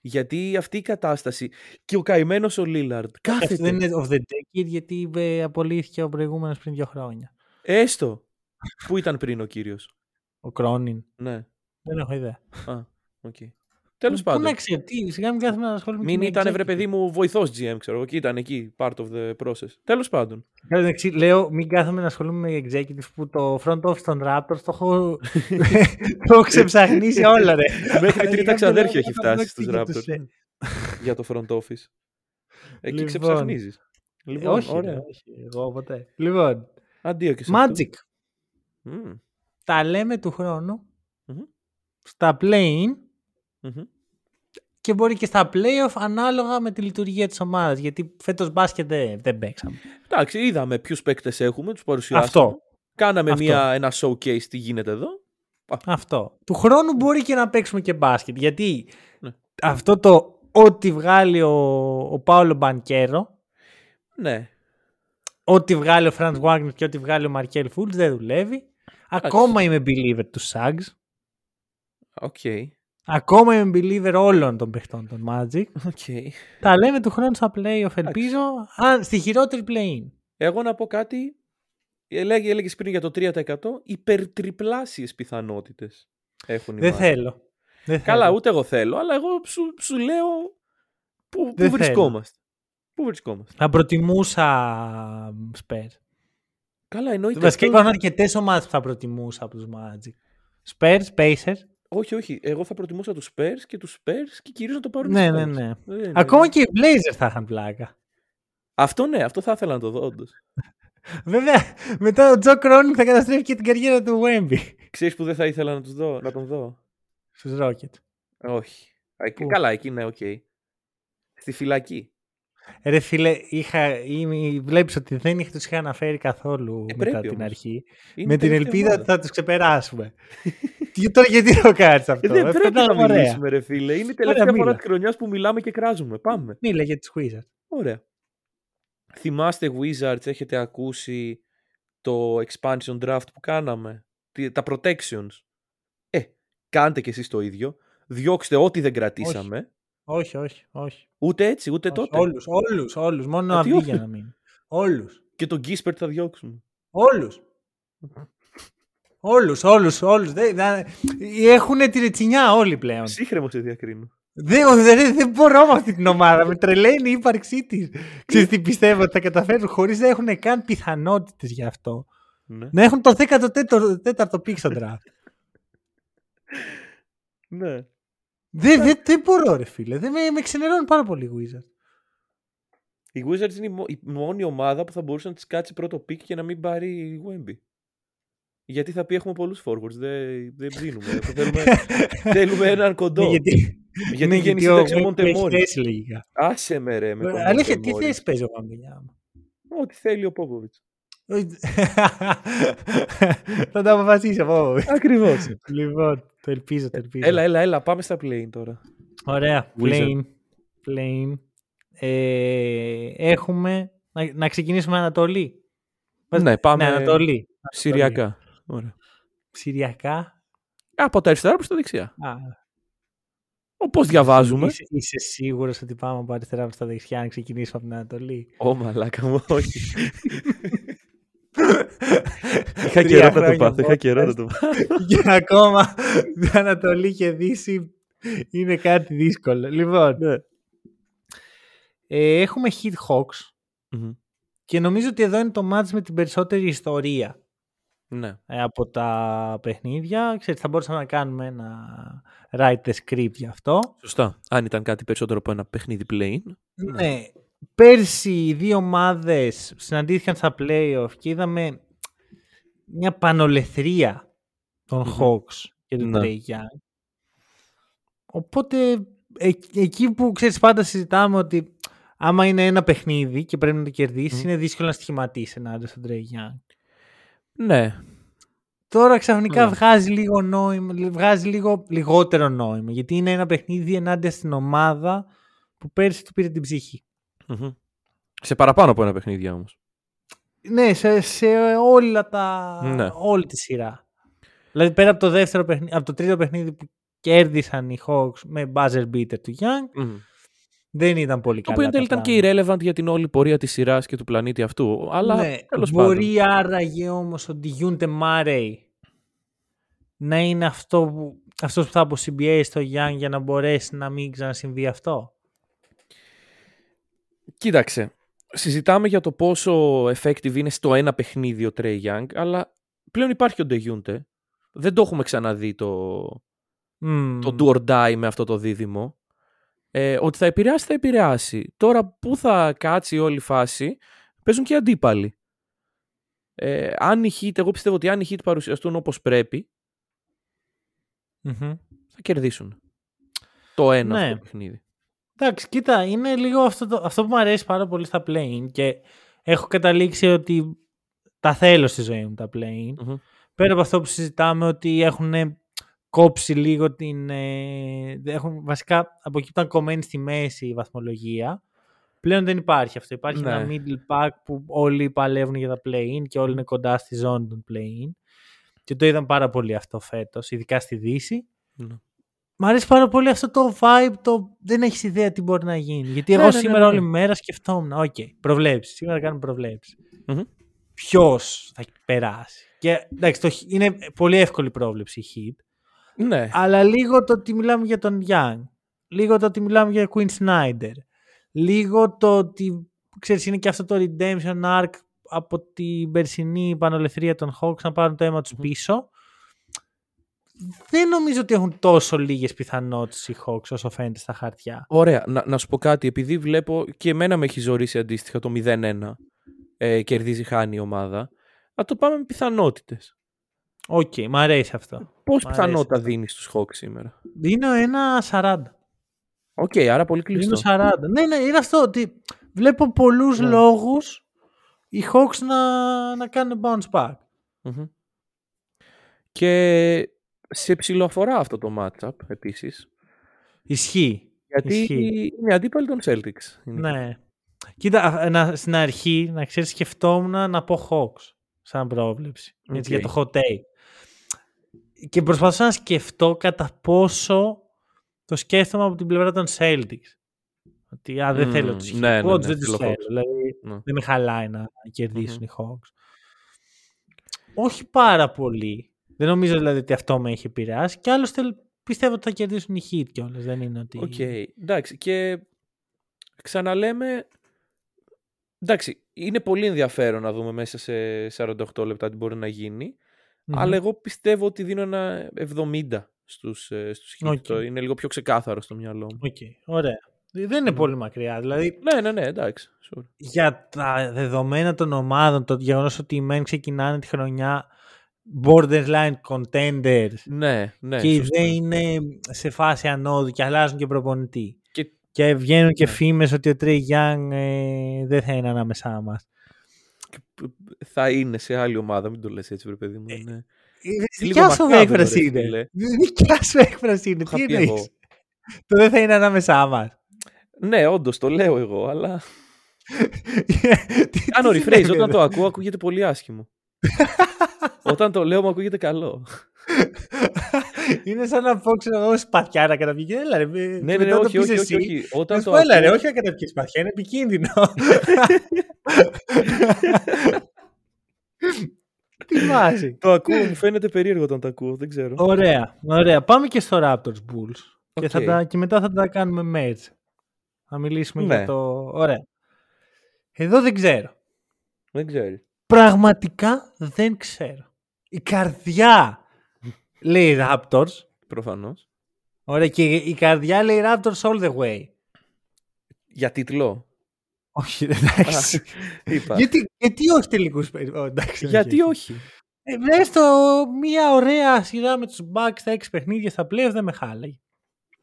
Γιατί αυτή η κατάσταση και ο καημένος ο Λίλαρντ Και αυτό κάθεται. δεν είναι of the decade γιατί ε, απολύθηκε ο προηγούμενος πριν δύο χρόνια. Έστω. Πού ήταν πριν ο κύριος; Ο Κρόνιν. Ναι. Δεν έχω ιδέα. Α, οκ. Τέλος Πού πάντων. να ξέρω, τι, σιγά μην κάθομαι να ασχολούμαι Μην με ήταν, βρε executive. παιδί μου, βοηθός GM, ξέρω εγώ. Και ήταν εκεί, part of the process. Τέλος πάντων. Κατά την εξή, λέω, μην κάθομαι να ασχολούμαι με executive που το front office των Raptors το έχω, το έχω ξεψαχνίσει όλα, ρε. Μέχρι τρίτα Για ξαδέρφια κάποιο έχει λόγο φτάσει στους για τους, Raptors. ε. για το front office. Εκεί Λοιπόν. ξεψαχνίζεις. Ε, Λοιπόν, όχι, ωραία. ρε, όχι, εγώ ποτέ. Λοιπόν, Αντίο και σε αυτό. Magic. Μμμ, Τα λέμε του χρόνου Μμμ. στα play-in μμμ. Και μπορεί και στα play-off ανάλογα με τη λειτουργία της ομάδας. Γιατί φέτος μπάσκετ δεν, δεν παίξαμε. Εντάξει, είδαμε ποιους παίκτες έχουμε, τους παρουσιάσαμε. Αυτό. Κάναμε Αυτό. Μια, ένα showcase τι γίνεται εδώ. Αυτό. Του χρόνου μπορεί και να παίξουμε και μπάσκετ. Γιατί Ναι. αυτό το ό,τι βγάλει ο, ο Πάολο Μπανκέρο, Ναι. ό,τι βγάλει ο Φραντς Wagner και ό,τι βγάλει ο Μαρκέλ Φούλτς δεν δουλεύει. Ακόμα είμαι believer του Σάγκς. Οκ. Ακόμα είμαι believer όλων των παιχτών των Magic. Okay. Τα λέμε του χρόνου στα playoff, ελπίζω. Αν στη χειρότερη play-in. Εγώ να πω κάτι. Έλεγε, έλεγες πριν για το 3% υπερτριπλάσιες πιθανότητες έχουν οι Δεν Magic. θέλω. Δεν Καλά, θέλω. ούτε εγώ θέλω, αλλά εγώ σου, σου λέω πού, πού Δεν θέλω. βρισκόμαστε. Πού βρισκόμαστε. Θα προτιμούσα Spurs. Καλά, εννοείται. Βασικά αυτό- υπάρχουν αρκετές ομάδες που θα προτιμούσα από τους Magic. Spurs, Pacers. Όχι, όχι. Εγώ θα προτιμούσα τους Spurs και τους Spurs και κυρίως να το πάρουν οι Ναι, Spurs. ναι, ναι. Δεν- Ακόμα και οι Blazers θα είχαν πλάκα. Αυτό ναι, αυτό θα ήθελα να το δω όντως. Βέβαια, μετά ο Τζο Κρόνιν θα καταστρέφει και την καριέρα του Wemby. Ξέρεις που δεν θα ήθελα να, τους δω, να τον δω; Στους Rockets. Όχι. Α, εκεί- Πού; Καλά, εκεί ναι, οκ. Στη φυλακή. Ρε φίλε, είχα, είμαι, βλέπεις ότι δεν είχα, τους είχα αναφέρει καθόλου Ε, μετά πρέπει την όμως. αρχή. Είναι με την τελευταία ελπίδα ομάδα. ότι θα τους ξεπεράσουμε. και τώρα γιατί το κάνεις αυτό; Ε, δεν Ε, πρέπει περνάμε να ωραία. μιλήσουμε, ρε φίλε. Είναι η τελευταία Ωραία, φορά μίλα. της χρονιάς που μιλάμε και κράζουμε. Πάμε. Μίλα για τους Wizards. Ωραία. Θυμάστε Wizards, έχετε ακούσει το expansion draft που κάναμε; Τι- Τα protections; Ε, κάντε κι εσείς το ίδιο. Διώξτε ό,τι δεν κρατήσαμε. Όχι, όχι, όχι. Ούτε έτσι, ούτε όχι. τότε. Όλους, όλους, όλους. Μόνο Α, αυτοί τι για όχι. να μείνει. Όλους. Και τον Gisbert θα διώξουμε. Όλους. Όλους, όλους, όλους. Δεν, δεν, έχουν τη ρετσινιά όλοι πλέον. Ψύχρεμο σε διακρίνω. Δεν, δεν, δεν μπορώ με αυτή την ομάδα. Με τρελαίνει η ύπαρξή της. Ξέρεις τι πιστεύω ότι θα καταφέρουν χωρίς να έχουν καν πιθανότητες γι' αυτό. Ναι. Να έχουν το 14ο pick στο draft. ναι. Δεν, δεν, δεν μπορώ ρε φίλε. Δεν με, με ξενερώνει πάρα πολύ η Wizards. Οι Wizards είναι η, μο- η μόνη ομάδα που θα μπορούσε να της κάτσει πρώτο πικ και να μην πάρει η Wemby. Γιατί θα πει έχουμε πολλούς forwards, δεν, δεν δίνουμε. θέλουμε, θέλουμε έναν κοντό. Ναι, γιατί, γιατί ναι, βγαίνει γιατί ο σύνταξη ο Wemby έχει Μοντεμόρι. θέση λογικά. Άσε με ρε με τον Αλήθεια, τι Μοντεμόρι. θέση παίζει ο Βαμπινιά μου. Ό,τι θέλει ο Πόποβιτς. Θα το αποφασίσει από Ακριβώς. Λοιπόν, το ελπίζω, το ελπίζω. έλα, έλα, έλα, πάμε στα play τώρα. Ωραία. Wizard. Plain. Plain. Ε, έχουμε. Να, να ξεκινήσουμε Ανατολή. Ναι, πάμε Ναι, Ανατολή. Συριακά. Ωραία. Συριακά. Από τα αριστερά προς τα δεξιά. Α, Όπως διαβάζουμε. Είσαι, είσαι σίγουρος ότι πάμε από αριστερά προς τα δεξιά να ξεκινήσουμε από την Ανατολή; Ω μαλάκα μου, όχι. Είχα Τρία καιρό να το χρόνια πάθω, είχα podcast. καιρό να το πάθω. και ακόμα Ανατολή και Δύση είναι κάτι δύσκολο. Λοιπόν, Ναι. ε, έχουμε Hit Hawks Μμμ. και νομίζω ότι εδώ είναι το match με την περισσότερη ιστορία Ναι. ε, από τα παιχνίδια. Ξέρετε, θα μπορούσαμε να κάνουμε ένα write the script γι' αυτό. Σωστά. Αν ήταν κάτι περισσότερο από ένα παιχνίδι plain. Ναι. Πέρσι οι δύο ομάδες συναντήθηκαν στα playoff και είδαμε μια πανολεθρία των Μμμ. Hawks και του Ναι. Trey Young. Οπότε ε, εκεί που ξέρεις πάντα συζητάμε ότι άμα είναι ένα παιχνίδι και πρέπει να το κερδίσει, Μμ. είναι δύσκολο να στοιχηματίσει ενάντια στον Trey Young. Ναι. Τώρα ξαφνικά Ναι. βγάζει λίγο νόημα, βγάζει λίγο λιγότερο νόημα. Γιατί είναι ένα παιχνίδι ενάντια στην ομάδα που πέρσι του πήρε την ψυχή. Μμμ. Σε παραπάνω από ένα παιχνίδι όμως. Ναι, σε, σε όλα τα, Ναι. όλη τη σειρά. Δηλαδή πέρα από το, δεύτερο παιχνίδι, από το τρίτο παιχνίδι που κέρδισαν οι Hawks με buzzer beater του Young, Μμμ. δεν ήταν πολύ Το καλά. οποίο εν τέλει τα ήταν και πράγματα. irrelevant για την όλη πορεία της σειράς και του πλανήτη αυτού. Αλλά ναι, τέλος πάντων. μπορεί άραγε όμως ότι Γιούντε Μάρεϊ να είναι αυτό που, αυτός που θα από CBA στο Young για να μπορέσει να μην ξανασυμβεί αυτό. Κοίταξε. Συζητάμε για το πόσο effective είναι στο ένα παιχνίδι ο Trey Young, αλλά πλέον υπάρχει ο De Δεν το έχουμε ξαναδεί το, Μμμ. το do or die με αυτό το δίδυμο. Ε, ότι θα επηρεάσει, θα επηρεάσει. Τώρα που θα κάτσει όλη η φάση, παίζουν και οι αντίπαλοι. Ε, αν οι Heat, εγώ πιστεύω ότι αν οι Heat παρουσιαστούν όπως πρέπει, Μμμ. θα κερδίσουν. Το ένα Ναι. αυτό το παιχνίδι. Εντάξει, κοίτα, είναι λίγο αυτό, το, αυτό που μου αρέσει πάρα πολύ στα play και έχω καταλήξει ότι τα θέλω στη ζωή μου τα play Μμμ. Πέρα από αυτό που συζητάμε ότι έχουν κόψει λίγο την... ε, έχουν, βασικά από εκεί που ήταν κομμένη στη μέση η βαθμολογία, πλέον δεν υπάρχει αυτό. Υπάρχει Ναι. ένα middle pack που όλοι παλεύουν για τα play-in και όλοι είναι κοντά στη ζώνη των play-in. Και το είδαν πάρα πολύ αυτό φέτος, ειδικά στη Δύση. Ναι. Μ' Μ' αρέσει πάρα πολύ αυτό το vibe, το δεν έχεις ιδέα τι μπορεί να γίνει. Γιατί εγώ Ναι, ναι, ναι, σήμερα ναι, όλη ναι. μέρα σκεφτόμουν, οκ, okay, προβλέψεις. Σήμερα κάνουμε προβλέψεις. Μμμ. Ποιος θα περάσει. Και εντάξει, το, χ- είναι πολύ εύκολη πρόβλεψη η Heat. Ναι. Αλλά λίγο το ότι μιλάμε για τον Young. Λίγο το ότι μιλάμε για Quin Snyder. Λίγο το ότι ξέρεις, είναι και αυτό το redemption arc από την περσινή πανολεθρία των Hawks να πάρουν το αίμα τους πίσω. Δεν νομίζω ότι έχουν τόσο λίγες πιθανότητες οι Hawks όσο φαίνεται στα χαρτιά. Ωραία. Να, να σου πω κάτι. Επειδή βλέπω και εμένα με έχει ζορίσει αντίστοιχα το 0-1. Ε, κερδίζει, χάνει η ομάδα. Να το πάμε με πιθανότητες. Οκ, μ' αρέσει αυτό. Πώς αρέσει πιθανότητα αυτό. δίνεις στους Hawks σήμερα; Δίνω ένα 40. Οκ, άρα πολύ Δίνω κλειστό. 40. Ναι, ναι, είναι αυτό ότι βλέπω πολλούς Ναι. λόγους οι Hawks να, να κάνουν bounce back. Μμμ. Και σε ψηλοαφορά αυτό το matchup επίσης. Ισχύει. Γιατί Ισχύει. είναι αντίπαλοι των Celtics. Είναι. Ναι. Κοίτα, α- να, στην αρχή, να ξέρεις, σκεφτόμουν να πω Hawks σαν πρόβλεψη. Έτσι, Οκ. για το hot take. Και προσπαθούσα να σκεφτώ κατά πόσο το σκέφτομαι από την πλευρά των Celtics. Ότι α, δεν Μμμ, θέλω τους ναι, Hawks, ναι, ναι, δεν τους θέλω θέλω. Hawks. Δηλαδή, Ναι. δεν με χαλάει να κερδίσουν οι Hawks. Όχι πάρα πολύ. Δεν νομίζω δηλαδή ότι αυτό με έχει επηρεάσει. Και άλλωστε πιστεύω ότι θα κερδίσουν οι Heat κιόλας. Δεν είναι ότι... Οκ. Εντάξει. Και ξαναλέμε. Εντάξει, είναι πολύ ενδιαφέρον να δούμε μέσα σε 48 λεπτά τι μπορεί να γίνει. Μμμ. Αλλά εγώ πιστεύω ότι δίνω ένα 70 στους, ε, στους Heat. Οκ. Το Είναι λίγο πιο ξεκάθαρο στο μυαλό μου. Οκ, ωραία. Δεν είναι Μμμ. πολύ μακριά. Δηλαδή, Ναι, ναι, ναι, εντάξει. Sure. για τα δεδομένα των ομάδων, το γεγονός ότι οι μεν ξεκινάνε τη χρονιά borderline contenders Ναι, ναι. και οι σωστά. δε είναι σε φάση ανόδου και αλλάζουν και προπονητή. Και- Και βγαίνουν και Ναι. φήμες ότι ο Τρέι Young ε, δεν θα είναι ανάμεσά μας. Θα είναι σε άλλη ομάδα, μην το λες έτσι, βρε παιδί μου. Ε, είναι. Η Λίγο δικιά σου μακάβρο, έκφραση ρε είναι. φίλε. Η δικιά σου έκφραση είναι. Είχα Τι πει εννοείς; εγώ. Το δεν θα είναι ανάμεσά μας. Ναι, όντως το λέω εγώ, αλλά. Τι- Κάνω τι rephrase. σημαίνει Όταν εδώ; το ακούω, ακούγεται πολύ άσχημο. Όταν το λέω, μου ακούγεται καλό. Είναι σαν να πω, ξέρω εγώ, σπαθιά να καταπιείς. Και Έλα, ρε. Ναι, ναι, μετά ναι, το όχι, πεις όχι, όχι, εσύ. όχι. Όταν Να το σου πω, έλα, ρε, ακούω- όχι να καταπιείς σπαθιά, είναι επικίνδυνο. Τι βάζει. Το ακούω, μου φαίνεται περίεργο όταν το ακούω, δεν ξέρω. Ωραία, ωραία. Πάμε και στο Raptors Bulls. Και, θα Οκ. τα, και μετά θα τα κάνουμε merge. Θα μιλήσουμε Ναι. για το... Ωραία. Εδώ δεν ξέρω. Δεν ξέρει. Πραγματικά δεν ξέρω. Η καρδιά λέει Raptors. Προφανώς. Ωραία, και η καρδιά λέει Raptors all the way. Για τίτλο. Όχι, εντάξει. Είπα. γιατί, γιατί όχι τελικούς περι- Ω, εντάξει, Γιατί όχι. όχι. Ε, βρες το μια ωραία σειρά με τους Bucks στα έξι παιχνίδια στα playoff δεν με χάλαγε.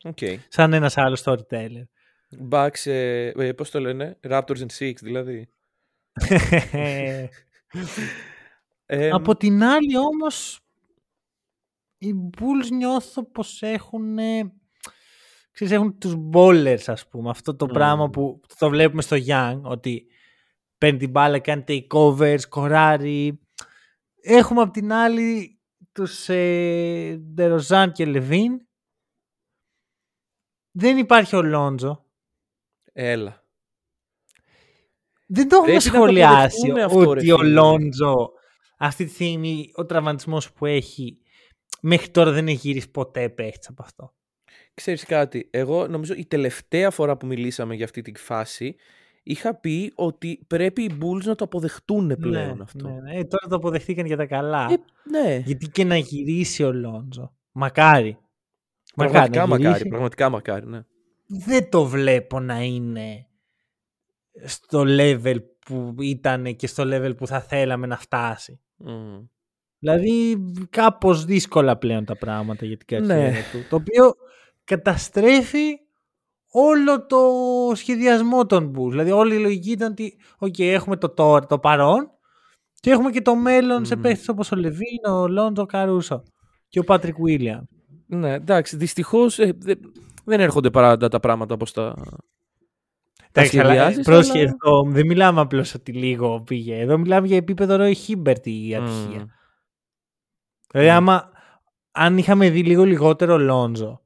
Οκ. Σαν ένας άλλος storyteller. Bucks, ε, ε, πώς το λένε, Raptors in six δηλαδή. Ε, Από την άλλη όμως οι Bulls νιώθω πως έχουν ε, ξέρεις, έχουν τους ballers ας πούμε αυτό το Μμμ. πράγμα που το βλέπουμε στο Young ότι παίρνει την μπάλα, κάνει takeovers, σκοράρει έχουμε από την άλλη τους ε, DeRozan και Levine δεν υπάρχει ο Λόντζο Έλα. δεν το έχουμε Πρέπει να το σχολιάσει αποδεχτούμε αυτό, ρε ότι ο φίλε. Λόντζο αυτή τη στιγμή ο τραυματισμός που έχει μέχρι τώρα δεν έχει γυρίσει ποτέ παίχτης από αυτό. Ξέρεις κάτι, εγώ νομίζω η τελευταία φορά που μιλήσαμε για αυτή τη φάση είχα πει ότι πρέπει οι Bulls να το αποδεχτούν πλέον ναι, αυτό. Ναι, ναι. Ε, τώρα το αποδεχτήκαν για τα καλά. Ε, ναι. Γιατί και να γυρίσει ο Λόντζο. Μακάρι. Πραγματικά να μακάρι, γυρίσει. πραγματικά μακάρι, ναι. Δεν το βλέπω να είναι στο level που ήταν και στο level που θα θέλαμε να φτάσει. Μμ. Δηλαδή κάπως δύσκολα πλέον τα πράγματα για την καριέρα Ναι. του. Το οποίο καταστρέφει όλο το σχεδιασμό των Bulls. Δηλαδή όλη η λογική ήταν ότι okay, έχουμε το τώρα, το παρόν και έχουμε και το μέλλον σε Μμμ. παίχτες όπως ο Λαβίν, ο Λόντζο, ο Καρούσο και ο Πάτρικ Γουίλιαμς. Ναι, εντάξει, δυστυχώς ε, δε- δεν έρχονται πάντα τα πράγματα όπως τα... Εντάξει, αλλά, σχεδιάζεις, πρόσεχε, αλλά- εδώ δεν μιλάμε απλώς ότι λίγο πήγε. Εδώ μιλάμε για επίπεδο Ρόι Χίμπερτ η ατυχία. Μμ. Δηλαδή, Ναι. άμα αν είχαμε δει λίγο λιγότερο Λόντζο,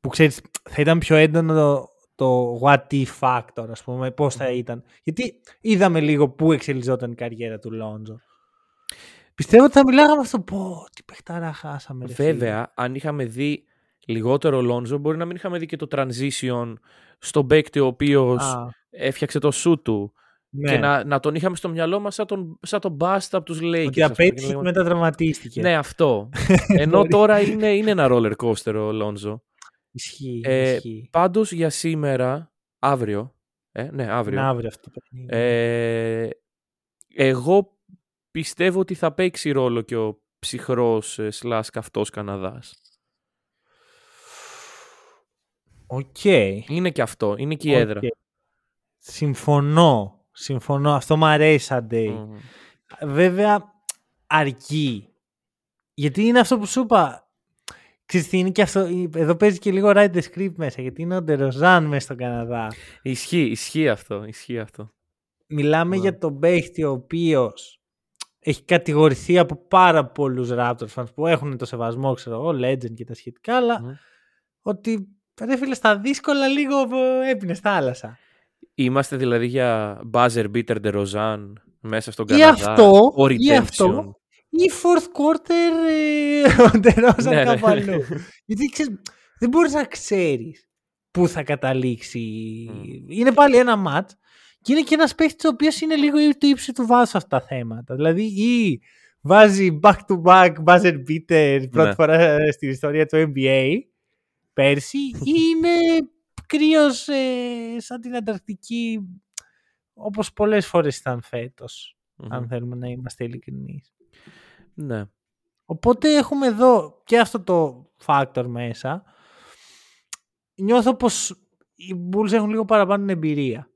που ξέρεις θα ήταν πιο έντονο το, το what if factor, ας πούμε, πώς θα ήταν. Γιατί είδαμε λίγο πού εξελιζόταν η καριέρα του Λόντζο. Πιστεύω ότι θα μιλάγαμε αυτό. Πω, τι παιχτάρα χάσαμε. ρε φίλε. Βέβαια, αν είχαμε δει λιγότερο Λόντζο, μπορεί να μην είχαμε δει και το transition στον παίκτη ο οποίος Α, έφτιαξε το σου του. ναι. Και να, να τον είχαμε στο μυαλό μας σαν τον, σαν τον Basta από τους Lakers. Ότι ας πούμε, και απέτυχε και λέγαμε, μετά τραυματίστηκε. Ναι, αυτό. Ενώ Μπορεί. τώρα είναι, είναι ένα roller coaster ο Λόντζο. Ισχύει, Ε, ισχύει. Πάντως για σήμερα, αύριο, ε, ναι, αύριο, Να αύριο αυτό το παιχνίδι. ε, εγώ πιστεύω ότι θα παίξει ρόλο και ο ψυχρός ε, slash καυτός Καναδάς. Οκ. Είναι και αυτό, είναι και η έδρα. Οκ. Συμφωνώ. Συμφωνώ. Αυτό μου αρέσει σαν day. Μμμ. Βέβαια, αρκεί. Γιατί είναι αυτό που σου είπα. Ξέρεις τι είναι και αυτό. Εδώ παίζει και λίγο write the script μέσα. Γιατί είναι ο Ντεροζάν μέσα στον Καναδά. Ισχύει, ισχύει αυτό, ισχύει αυτό. Μιλάμε Ναι. για τον παίχτη ο οποίος έχει κατηγορηθεί από πάρα πολλούς Raptors fans που έχουν το σεβασμό, ξέρω εγώ, Legend και τα σχετικά, αλλά Μμ. ότι ρε φίλες στα δύσκολα λίγο ε, έπινες στα θάλασσα. Είμαστε δηλαδή για buzzer beater de Rozan μέσα στον Ή Καναδά. αυτό, ο ή redemption. αυτό, ή fourth quarter ε, ο Ντερόζαν Ναι, ναι. κάπου αλλού. Γιατί ξέρεις, δεν μπορείς να ξέρεις πού θα καταλήξει. Μμ. Είναι πάλι ένα ματ και είναι και ένας παίχτης ο οποίος είναι λίγο το ύψη του βάζου σε αυτά τα θέματα. Δηλαδή ή βάζει back to back buzzer beater πρώτη Ναι. φορά ε, στην ιστορία του NBA πέρσι ή είναι κρύος ε, σαν την Ανταρκτική όπως πολλές φορές ήταν φέτος Μμμ. αν θέλουμε να είμαστε ειλικρινείς. Ναι. Οπότε έχουμε εδώ και αυτό το factor μέσα. Νιώθω πως οι Bulls έχουν λίγο παραπάνω εμπειρία.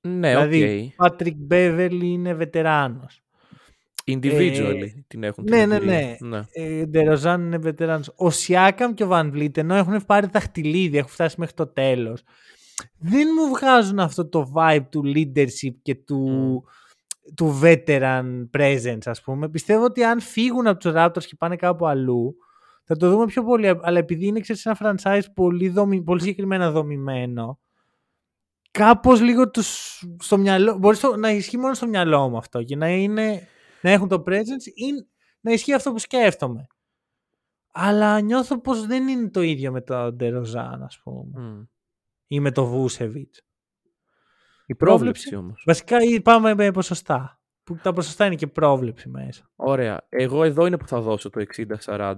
Ναι, δηλαδή, οκ. ο Patrick Beverly είναι βετεράνος. Individually ε, την έχουν την Ναι, ναι, εμπειρία. ναι. ναι. Ε, Ντεροζάν είναι βετεράνος. Ο Σιάκαμ και ο Van Vliet ενώ έχουν πάρει δαχτυλίδι, έχουν φτάσει μέχρι το τέλος. Δεν μου βγάζουν αυτό το vibe του leadership και του, του veteran presence ας πούμε. Πιστεύω ότι αν φύγουν από τους Raptors και πάνε κάπου αλλού θα το δούμε πιο πολύ. Αλλά επειδή είναι ξέρεις, ένα franchise πολύ, δομη, πολύ συγκεκριμένα δομημένο κάπως λίγο τους στο μυαλό, μπορεί στο- να ισχύει μόνο στο μυαλό μου αυτό και να, είναι, να έχουν το presence ή να ισχύει αυτό που σκέφτομαι. Αλλά νιώθω πως δεν είναι το ίδιο με το Ντεροζάν ας πούμε Μμ. ή με το Βούσεβιτς. Η πρόβλεψη όμως. Βασικά ή πάμε με ποσοστά. Που τα ποσοστά είναι και πρόβλεψη μέσα. Ωραία. Εγώ εδώ είναι που θα δώσω το 60-40.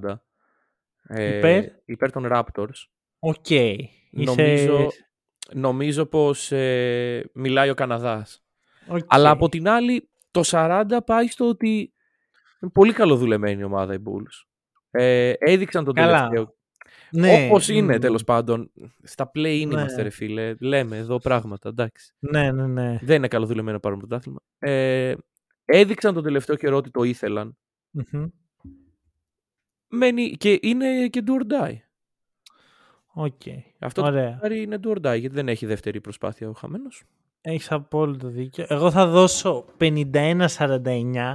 Ε, Υπέρ; υπέρ των Raptors. Οκ. Νομίζω, νομίζω πως ε, μιλάει ο Καναδάς. Οκ. Αλλά από την άλλη το 40 πάει στο ότι είναι πολύ καλοδουλεμένη η ομάδα οι Bulls. Ε, έδειξαν τον Καλά. τελευταίο. ναι, Όπως είναι μ, τέλος πάντων. Στα play-in Ναι. είμαστε ρε φίλε. Λέμε εδώ πράγματα. Εντάξει. Ναι, ναι, ναι. Δεν είναι καλοδουλεμένο να πάρουν πρωτάθλημα. Ε, έδειξαν τον τελευταίο καιρό ότι το ήθελαν. Μμμ. Μένει και είναι και do or die. Οκ. Αυτό Ωραία. το πάρει είναι do or die, γιατί δεν έχει δεύτερη προσπάθεια ο χαμένος. Έχεις απόλυτο δίκιο. Εγώ θα δώσω 51-49.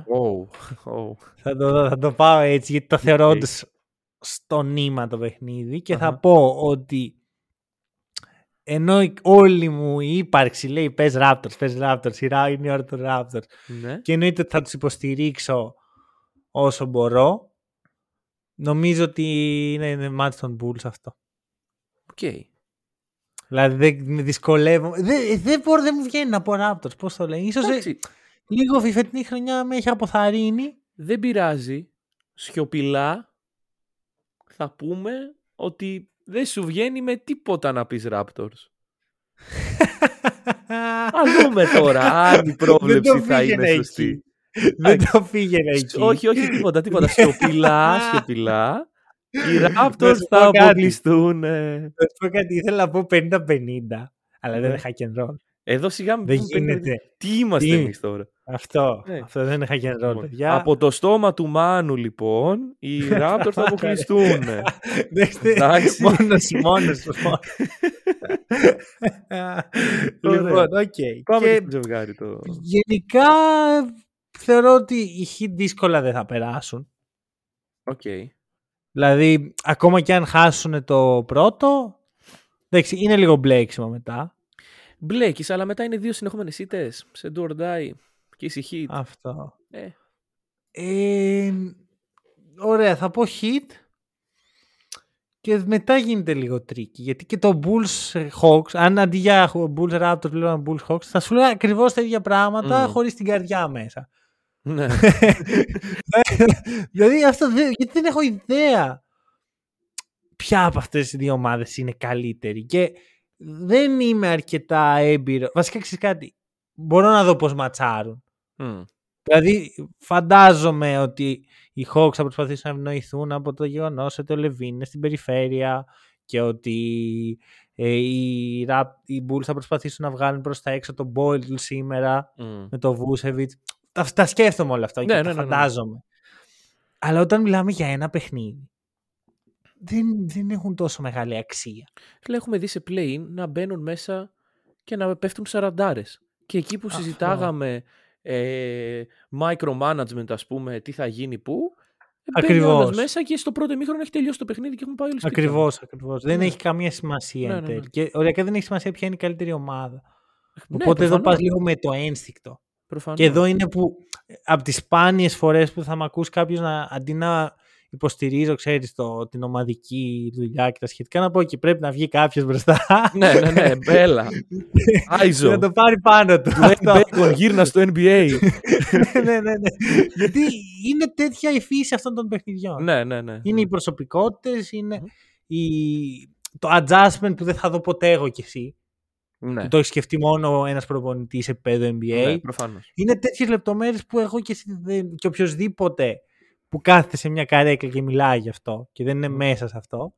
Oh, oh. Θα το, θα το πάω έτσι γιατί το θεωρώ Οκ. όντως στο νήμα το παιχνίδι και θα Αχα. πω ότι ενώ η- όλη μου η ύπαρξη λέει πες Raptors, πες Raptors, η Ra- είναι η ώρα του Raptors Ναι. και εννοείται ότι θα τους υποστηρίξω όσο μπορώ. Νομίζω ότι είναι, είναι match των Bulls αυτό. Οκ. Δηλαδή δεν με δυσκολεύομαι. Δεν, δεν μπορώ, δεν μου βγαίνει να πω Raptors. Πώς το λένε; Ίσως ε, Εντάξει, λίγο η φετινή χρονιά με έχει αποθαρρύνει. δεν πειράζει. Σιωπηλά θα πούμε ότι δεν σου βγαίνει με τίποτα να πεις Raptors. Α δούμε τώρα αν η πρόβλεψη Δεν το θα πήγαινα είναι σωστή. εκεί. Δεν το πήγαινε εκεί. όχι, όχι, τίποτα, τίποτα. Σιωπηλά, σιωπηλά. Οι Να Raptors σου θα πω κάτι. αποκλειστούν. ε. Θα σου πω κάτι, ήθελα να πω 50-50. Αλλά δεν Ναι. είναι rock and roll. Εδώ σιγά μην Δεν πούμε πέντε- γίνεται. Τι είμαστε Τι; εμείς τώρα; Αυτό. Ναι. Αυτό δεν είναι rock and roll, Λοιπόν, παιδιά. Από το στόμα του Μάνου, λοιπόν, οι Raptors θα αποκλειστούν. Εντάξει, Εντάξει. Μόνος, μόνος, μόνος. λοιπόν, οκ. Πάμε Και στο ζευγάρι το. γενικά θεωρώ ότι οι Heat δύσκολα δεν θα περάσουν. Οκ. Δηλαδή, ακόμα και αν χάσουν το πρώτο, εντάξει, είναι λίγο μπλέξιμο μετά. Μπλέκεις, αλλά μετά είναι δύο συνεχόμενες ήττες σε do or die και ησυχεί. Αυτό. Ε, Ε, ωραία, θα πω Heat. Και μετά γίνεται λίγο tricky. Γιατί και το Bulls ε, Hawks, αν αντί για Bulls Raptors πλέον Bulls Hawks, θα σου λέω ακριβώς τα ίδια πράγματα Μμμ. χωρίς την καρδιά μέσα. Ναι. δηλαδή αυτό δεν, γιατί δεν έχω ιδέα ποια από αυτές τις δύο ομάδες είναι καλύτερη και δεν είμαι αρκετά έμπειρο. Βασικά ξέρεις κάτι, μπορώ να δω πώς ματσάρουν. Μμ. Δηλαδή φαντάζομαι ότι οι Hawks θα προσπαθήσουν να ευνοηθούν από το γεγονός ότι ο Λεβίν είναι στην περιφέρεια και ότι ε, οι, Rap, οι Bulls θα προσπαθήσουν να βγάλουν προς τα έξω τον Boyle σήμερα Μμ. με το Βούσεβιτ. Τα, τα σκέφτομαι όλα αυτά και Ναι, τα ναι, ναι, ναι. φαντάζομαι. Αλλά όταν μιλάμε για ένα παιχνίδι, δεν, δεν έχουν τόσο μεγάλη αξία. Φίλε, έχουμε δει σε play να μπαίνουν μέσα και να πέφτουν σαραντάρες. Και εκεί που Αυτό. συζητάγαμε ε, micromanagement, ας πούμε, τι θα γίνει πού, ε, μπαίνεις Ακριβώς. όλος μέσα και στο πρώτο ημίχρονο έχει τελειώσει το παιχνίδι και έχουμε πάει όλοι σπίτι. μας. Ακριβώς, ακριβώς. Δεν Ναι. έχει καμία σημασία Ναι, εν ναι, τέλει. ναι. Και οριακά δεν έχει σημασία ποια είναι η καλύτερη ομάδα. Ναι, Οπότε εδώ προφανώς, πας λίγο με το ένστικτο. Προφανώς. Και εδώ είναι που από τις σπάνιες φορές που θα με ακούς κάποιος να, αντί να υποστηρίζω, ξέρεις, το, την ομαδική δουλειά και τα σχετικά, να πω και πρέπει να βγει κάποιος μπροστά. ναι, ναι, ναι, μπέλα. Άιζο. να το πάρει πάνω του. Dwayne Αυτό. Bacon γύρνα στο NBA. ναι, ναι, ναι. Γιατί είναι τέτοια η φύση αυτών των παιχνιδιών. ναι, ναι, ναι. Είναι οι προσωπικότητες, είναι η... το adjustment που δεν θα δω ποτέ εγώ κι εσύ. Ναι. Που το έχεις σκεφτεί μόνο ένας προπονητής σε επίπεδο NBA. ναι, προφανώς. είναι τέτοιες λεπτομέρειες που εγώ και, εσύ δεν, και οποιοδήποτε που κάθεται σε μια καρέκλα και μιλάει γι' αυτό και δεν είναι μέσα σε αυτό,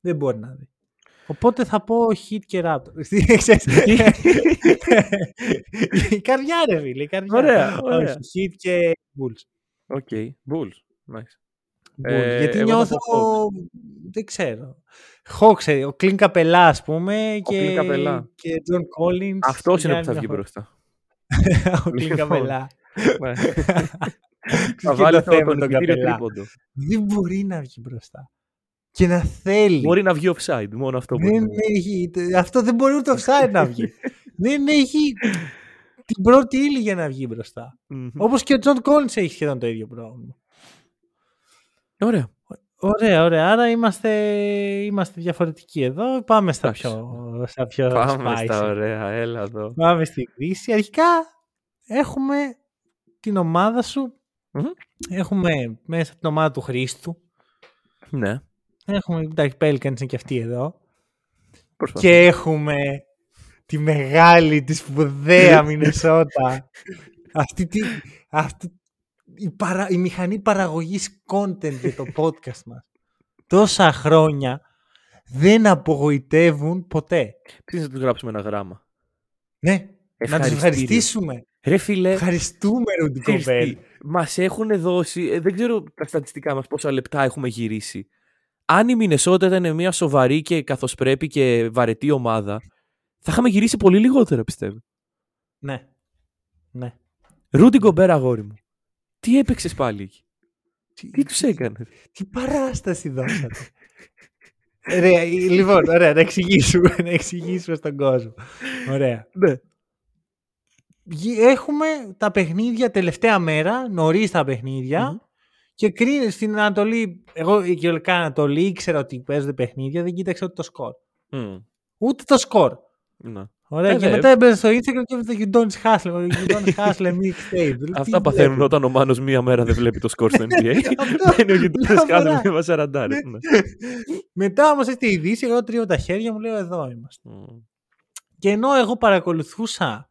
δεν μπορεί να δει. Οπότε θα πω Heat και Raptors. Ξέρεις, η καρδιά ρε φίλε, η καρδιά. Ωραία, ωραία. Όχι, Heat και Bulls. Οκ, Bulls. Nice. Bulls. Ε, Γιατί εγώ θα νιώθω, πω δεν ξέρω. Hawks, ε, ο Κλιντ Καπελά, ας πούμε, και, Clint Capela. και John Collins. Αυτός είναι για που θα μια βγει φορά. μπροστά. ο Κλιντ Λοιπόν. Καπελά. Ναι. Και Θα βάλει το θέμα το, με το τον νικητήριο Καπελά. τρίποντο. Δεν μπορεί να βγει μπροστά. Και να θέλει. Μπορεί να βγει offside, μόνο αυτό μπορεί. δεν να βγει. έχει, αυτό δεν μπορεί ούτε offside να βγει. δεν έχει την πρώτη ύλη για να βγει μπροστά. Μμμ. Όπως και ο John Collins έχει σχεδόν το ίδιο πρόβλημα. Ωραία. Ωραία, ωραία. Άρα είμαστε, είμαστε διαφορετικοί εδώ. Πάμε στα Εντάξει. πιο, στα πιο Πάμε spicy. στα ωραία, έλα εδώ. Πάμε στη Δύση. Αρχικά έχουμε την ομάδα σου. Μμμ. Έχουμε μέσα την ομάδα του Χρήστου. Ναι. Έχουμε, εντάξει, Pelicans είναι και αυτοί εδώ. Προσπαθώ. Και έχουμε τη μεγάλη, τη σπουδαία Μινεσότα. αυτή τη, αυτή, η, παρα, η μηχανή παραγωγής content για το podcast μας. Τόσα χρόνια δεν απογοητεύουν ποτέ. Πριν να τους γράψουμε ένα γράμμα. Ναι, να τους Ευχαριστήριο. ευχαριστήσουμε. Ρε φίλε, Ευχαριστούμε, Ρούντι Κομπέλ. Μας έχουν δώσει. ε, δεν ξέρω τα στατιστικά μας πόσα λεπτά έχουμε γυρίσει. Αν η Μινεσότα ήταν μια σοβαρή και καθώ πρέπει και βαρετή ομάδα, θα είχαμε γυρίσει πολύ λιγότερο, πιστεύω. Ναι. ναι. Ρούντι Γκομπέρ, αγόρι μου. Τι έπαιξες πάλι; Εκεί. Τι τους έκανες; Τι παράσταση δώσατε. Ρε, λοιπόν, ωραία, να εξηγήσουμε, να εξηγήσουμε στον κόσμο. Ωραία. Ναι. Γι- Έχουμε τα παιχνίδια τελευταία μέρα, νωρίς τα παιχνιδια Μμμ. και κρίνει στην Ανατολή. Εγώ η κυριολεκτικά Ανατολή ήξερα ότι παίζονται παιχνίδια, δεν κοίταξα ούτε το σκορ. Μμ. Ούτε το σκορ. Να. Ωραία, Ε, και ναι. μετά έμπαινα στο Instagram και έβλεπα το You Don't Hustle. You Don't Hustle mixtape. Τι Αυτά παθαίνουν βλέπω. όταν ο Μάνος μία μέρα δεν βλέπει το σκορ στο NBA. Αυτό. Μπαίνει ο γειτόνας Μια κάθε φορά. μία σαραντάρες. Ναι. Μετά όμως έρθει η Δύση, εγώ τρίω τα χέρια μου, λέω εδώ είμαστε. Μμ. Και ενώ εγώ παρακολουθούσα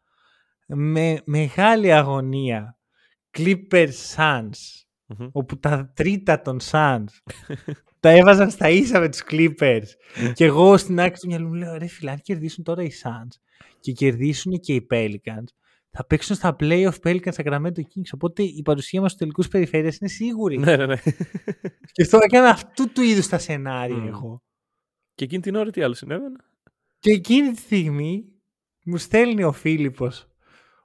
με μεγάλη αγωνία Clippers Suns, Μμμ. όπου τα τρίτα των Suns τα έβαζαν στα ίσα με τους Clippers και εγώ στην άκρη του μυαλού μου λέω ρε φίλε αν κερδίσουν τώρα οι Suns και κερδίσουν και οι Pelicans θα παίξουν στα playoff Pelicans Sacramento Kings οπότε η παρουσία μας στους τελικούς περιφέρειες είναι σίγουρη Ναι, ναι, ναι. και αυτό έκανα αυτού του είδους τα σενάρια Μμ. εγώ Και εκείνη την ώρα τι άλλο συνέβαινε; Και εκείνη τη στιγμή μου στέλνει ο Φίλιππος,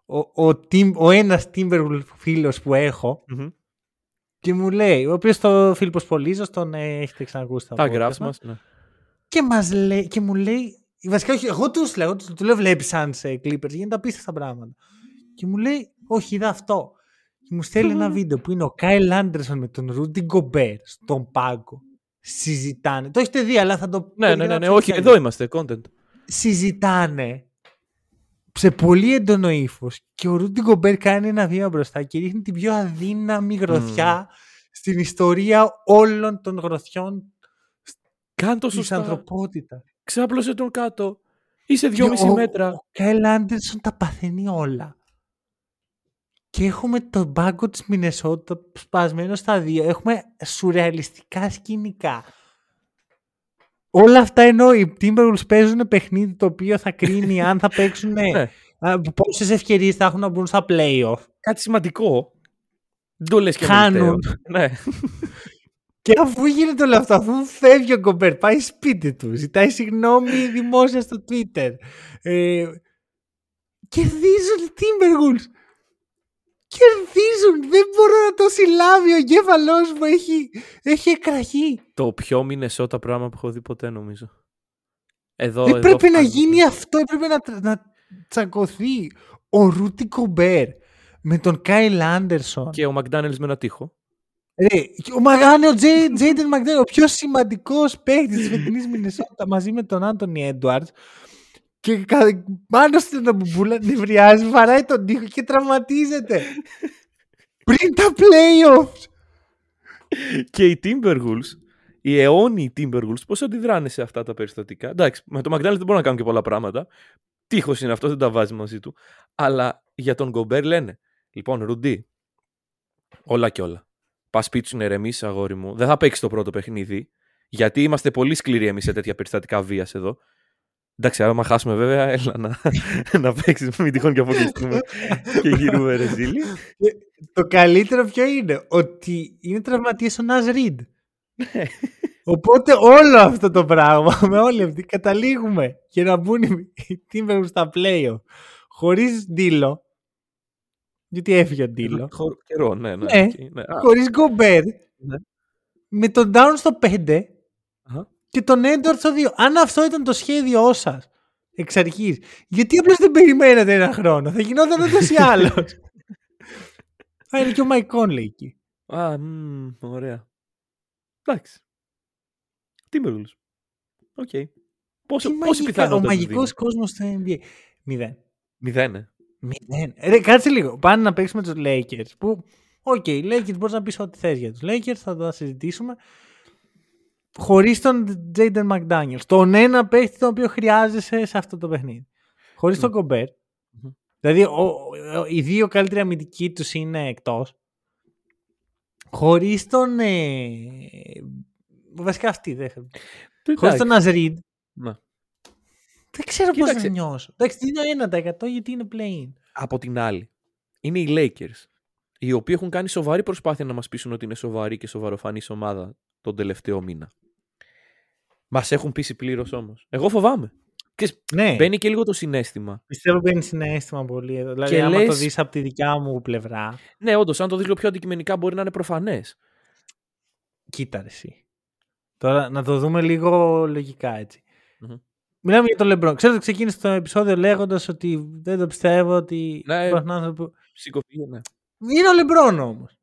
ο, ο, Tim- ο ένας Timberwolf φίλος που έχω, Μμμ. Και μου λέει, ο οποίος το Φίλιππος Πολύζος τον ε, έχετε ξανακούσει. Τα podcast γράφει μας. μας. Ναι. Και, μας λέει, και μου λέει, βασικά όχι, εγώ τους λέω, εγώ τους- του λέω βλέπεις σαν σε Clippers, γίνεται απίστευτα πράγματα. Και μου λέει, όχι, είδα αυτό. Και μου στέλνει ένα βίντεο που είναι ο Κάιλ Άντερσον με τον Ρούντι Γκομπέρ στον πάγκο. Συζητάνε. Το έχετε δει, αλλά θα το Ναι, ναι, ναι, ναι, περιγράψω όχι, έτσι εδώ είμαστε, content. συζητάνε σε πολύ έντονο ύφος και ο Ρούντι Γκομπέρ κάνει ένα βήμα μπροστά και ρίχνει την πιο αδύναμη γροθιά στην ιστορία όλων των γροθιών Κάν το της σωστά. ανθρωπότητας. Ξάπλωσε τον κάτω. Είσαι Και δυόμιση ο- μέτρα. Ο Κάιλ Άντερσον τα παθαίνει όλα. Και έχουμε τον πάγκο της Μινεσότα σπασμένο στα δύο. Έχουμε σουρεαλιστικά σκηνικά. Όλα αυτά ενώ οι Timberwolves παίζουν παιχνίδι το οποίο θα κρίνει αν θα παίξουν Ναι. πόσες ευκαιρίες θα έχουν να μπουν στα playoff. Κάτι σημαντικό. Δεν το λες και Χάνουν. αμεληταίο. Ναι. Και αφού γίνεται όλο αυτό, αφού φεύγει ο Γκομπέρ, πάει σπίτι του, ζητάει συγγνώμη δημόσια στο Twitter. Ε, κερδίζουν οι Timberwolves. Κερδίζουν. Δεν μπορώ να το συλλάβει. Ο εγκέφαλός μου έχει, έχει εκραγεί. Το πιο Μινεσότα πράγμα που έχω δει ποτέ νομίζω. Εδώ, Δεν εδώ πρέπει να φτάνει. γίνει αυτό. Έπρεπε να, να τσακωθεί ο Ρούτι Κομπέρ με τον Κάιλ Άντερσον. Και ο Μακδάνελς με ένα τείχο. Ρε, ο Μαγάνε, ο Τζέι- Τζέιντεν Μακδέρ, ο πιο σημαντικός παίκτης της φετινής Μινεσότα μαζί με τον Άντωνι Έντουαρτς. Και κα- πάνω στην αμπουμπούλα νευριάζει, βαράει τον τοίχο και τραυματίζεται. Πριν τα playoffs. Και οι Timberwolves, οι αιώνιοι Timberwolves, πώς αντιδράνε σε αυτά τα περιστατικά; Εντάξει, με τον Μακδάνελ δεν μπορούν να κάνουν και πολλά πράγματα. Τείχος είναι αυτός, δεν τα βάζει μαζί του. Αλλά για τον Γκομπέρ λένε, λοιπόν, Ρουντί, όλα και όλα. Πας σπίτι σου να ηρεμήσεις, αγόρι μου. Δεν θα παίξεις το πρώτο παιχνίδι. Γιατί είμαστε πολύ σκληροί εμείς σε τέτοια περιστατικά βίας εδώ. Εντάξει, άμα χάσουμε βέβαια, έλα να, να παίξεις. Μην τυχόν και αποκλειστούμε και γυρούμε ρεζίλι. Το καλύτερο ποιο είναι, ότι είναι τραυματίες ο Ναζ Ριντ. Οπότε όλο αυτό το πράγμα, με όλη αυτή, καταλήγουμε και να μπουν οι οι Timberwolves στα playoff χωρίς D'Lo. Γιατί έφυγε ο D'Lo. Χω- Καιρό, ναι, ναι. Ναι. οκ, ναι. Α, χωρίς Γκομπέρ. Ναι. Με τον Towns στο 5 αχα. Και τον Έντουαρντς στο 2. Αν αυτό ήταν το σχέδιό σας εξ αρχής, γιατί απλώς δεν περιμένατε ένα χρόνο; Θα γινόταν ούτως ή άλλως. Α, είναι και ο Μάικ Κόνλεϊ εκεί. Α, μμ, ωραία. Εντάξει. Timberwolves. Οκ. Πόσο, Τι πόση μαγικά, πιθανότητα ο τους μαγικός δίνει; κόσμος στο NBA. Μηδέν. Μηδέν, ε. Μηδέν. Ρε, κάτσε λίγο. Πάνε να παίξουμε τους Lakers. Που, οκ, οι Lakers μπορείς να πεις ό,τι θες για τους Lakers, θα το συζητήσουμε. Χωρίς τον Jaden McDaniels. Τον ένα παίχτη τον οποίο χρειάζεσαι σε αυτό το παιχνίδι. Χωρίς τον Gobert. Μμμ. Δηλαδή, ο, ο- οι δύο καλύτεροι αμυντικοί τους είναι εκτός. Χωρίς τον. Ε, βασικά αυτοί δεν. Χωρί Εντάξει. τον Αζρίντ. Ναι. Δεν ξέρω πώς να Κοίταξε. νιώσω. Εντάξει, είναι 1% γιατί είναι play-in. Από την άλλη, είναι οι Lakers, οι οποίοι έχουν κάνει σοβαρή προσπάθεια να μας πείσουν ότι είναι σοβαρή και σοβαροφανής ομάδα τον τελευταίο μήνα. Μας έχουν πείσει πλήρως όμως. Εγώ φοβάμαι. Ξέρεις, Ναι. Μπαίνει και λίγο το συνέστημα. Πιστεύω μπαίνει συνέστημα πολύ εδώ. Δηλαδή, Και άμα το λες- δεις από τη δικιά μου πλευρά, Ναι, όντως, αν το δεις λίγο πιο αντικειμενικά μπορεί να είναι προφανές. κοίτα ρε εσύ. Τώρα να το δούμε λίγο λογικά έτσι. Μμμ. Μιλάμε για τον Λεμπρόν. Ξέρω ότι ξεκίνησε το επεισόδιο λέγοντας ότι δεν το πιστεύω ότι. Ναι. υπάρχουν άνθρωποι που- Σηκωφίγε, ναι. Είναι ο Λεμπρόν όμως.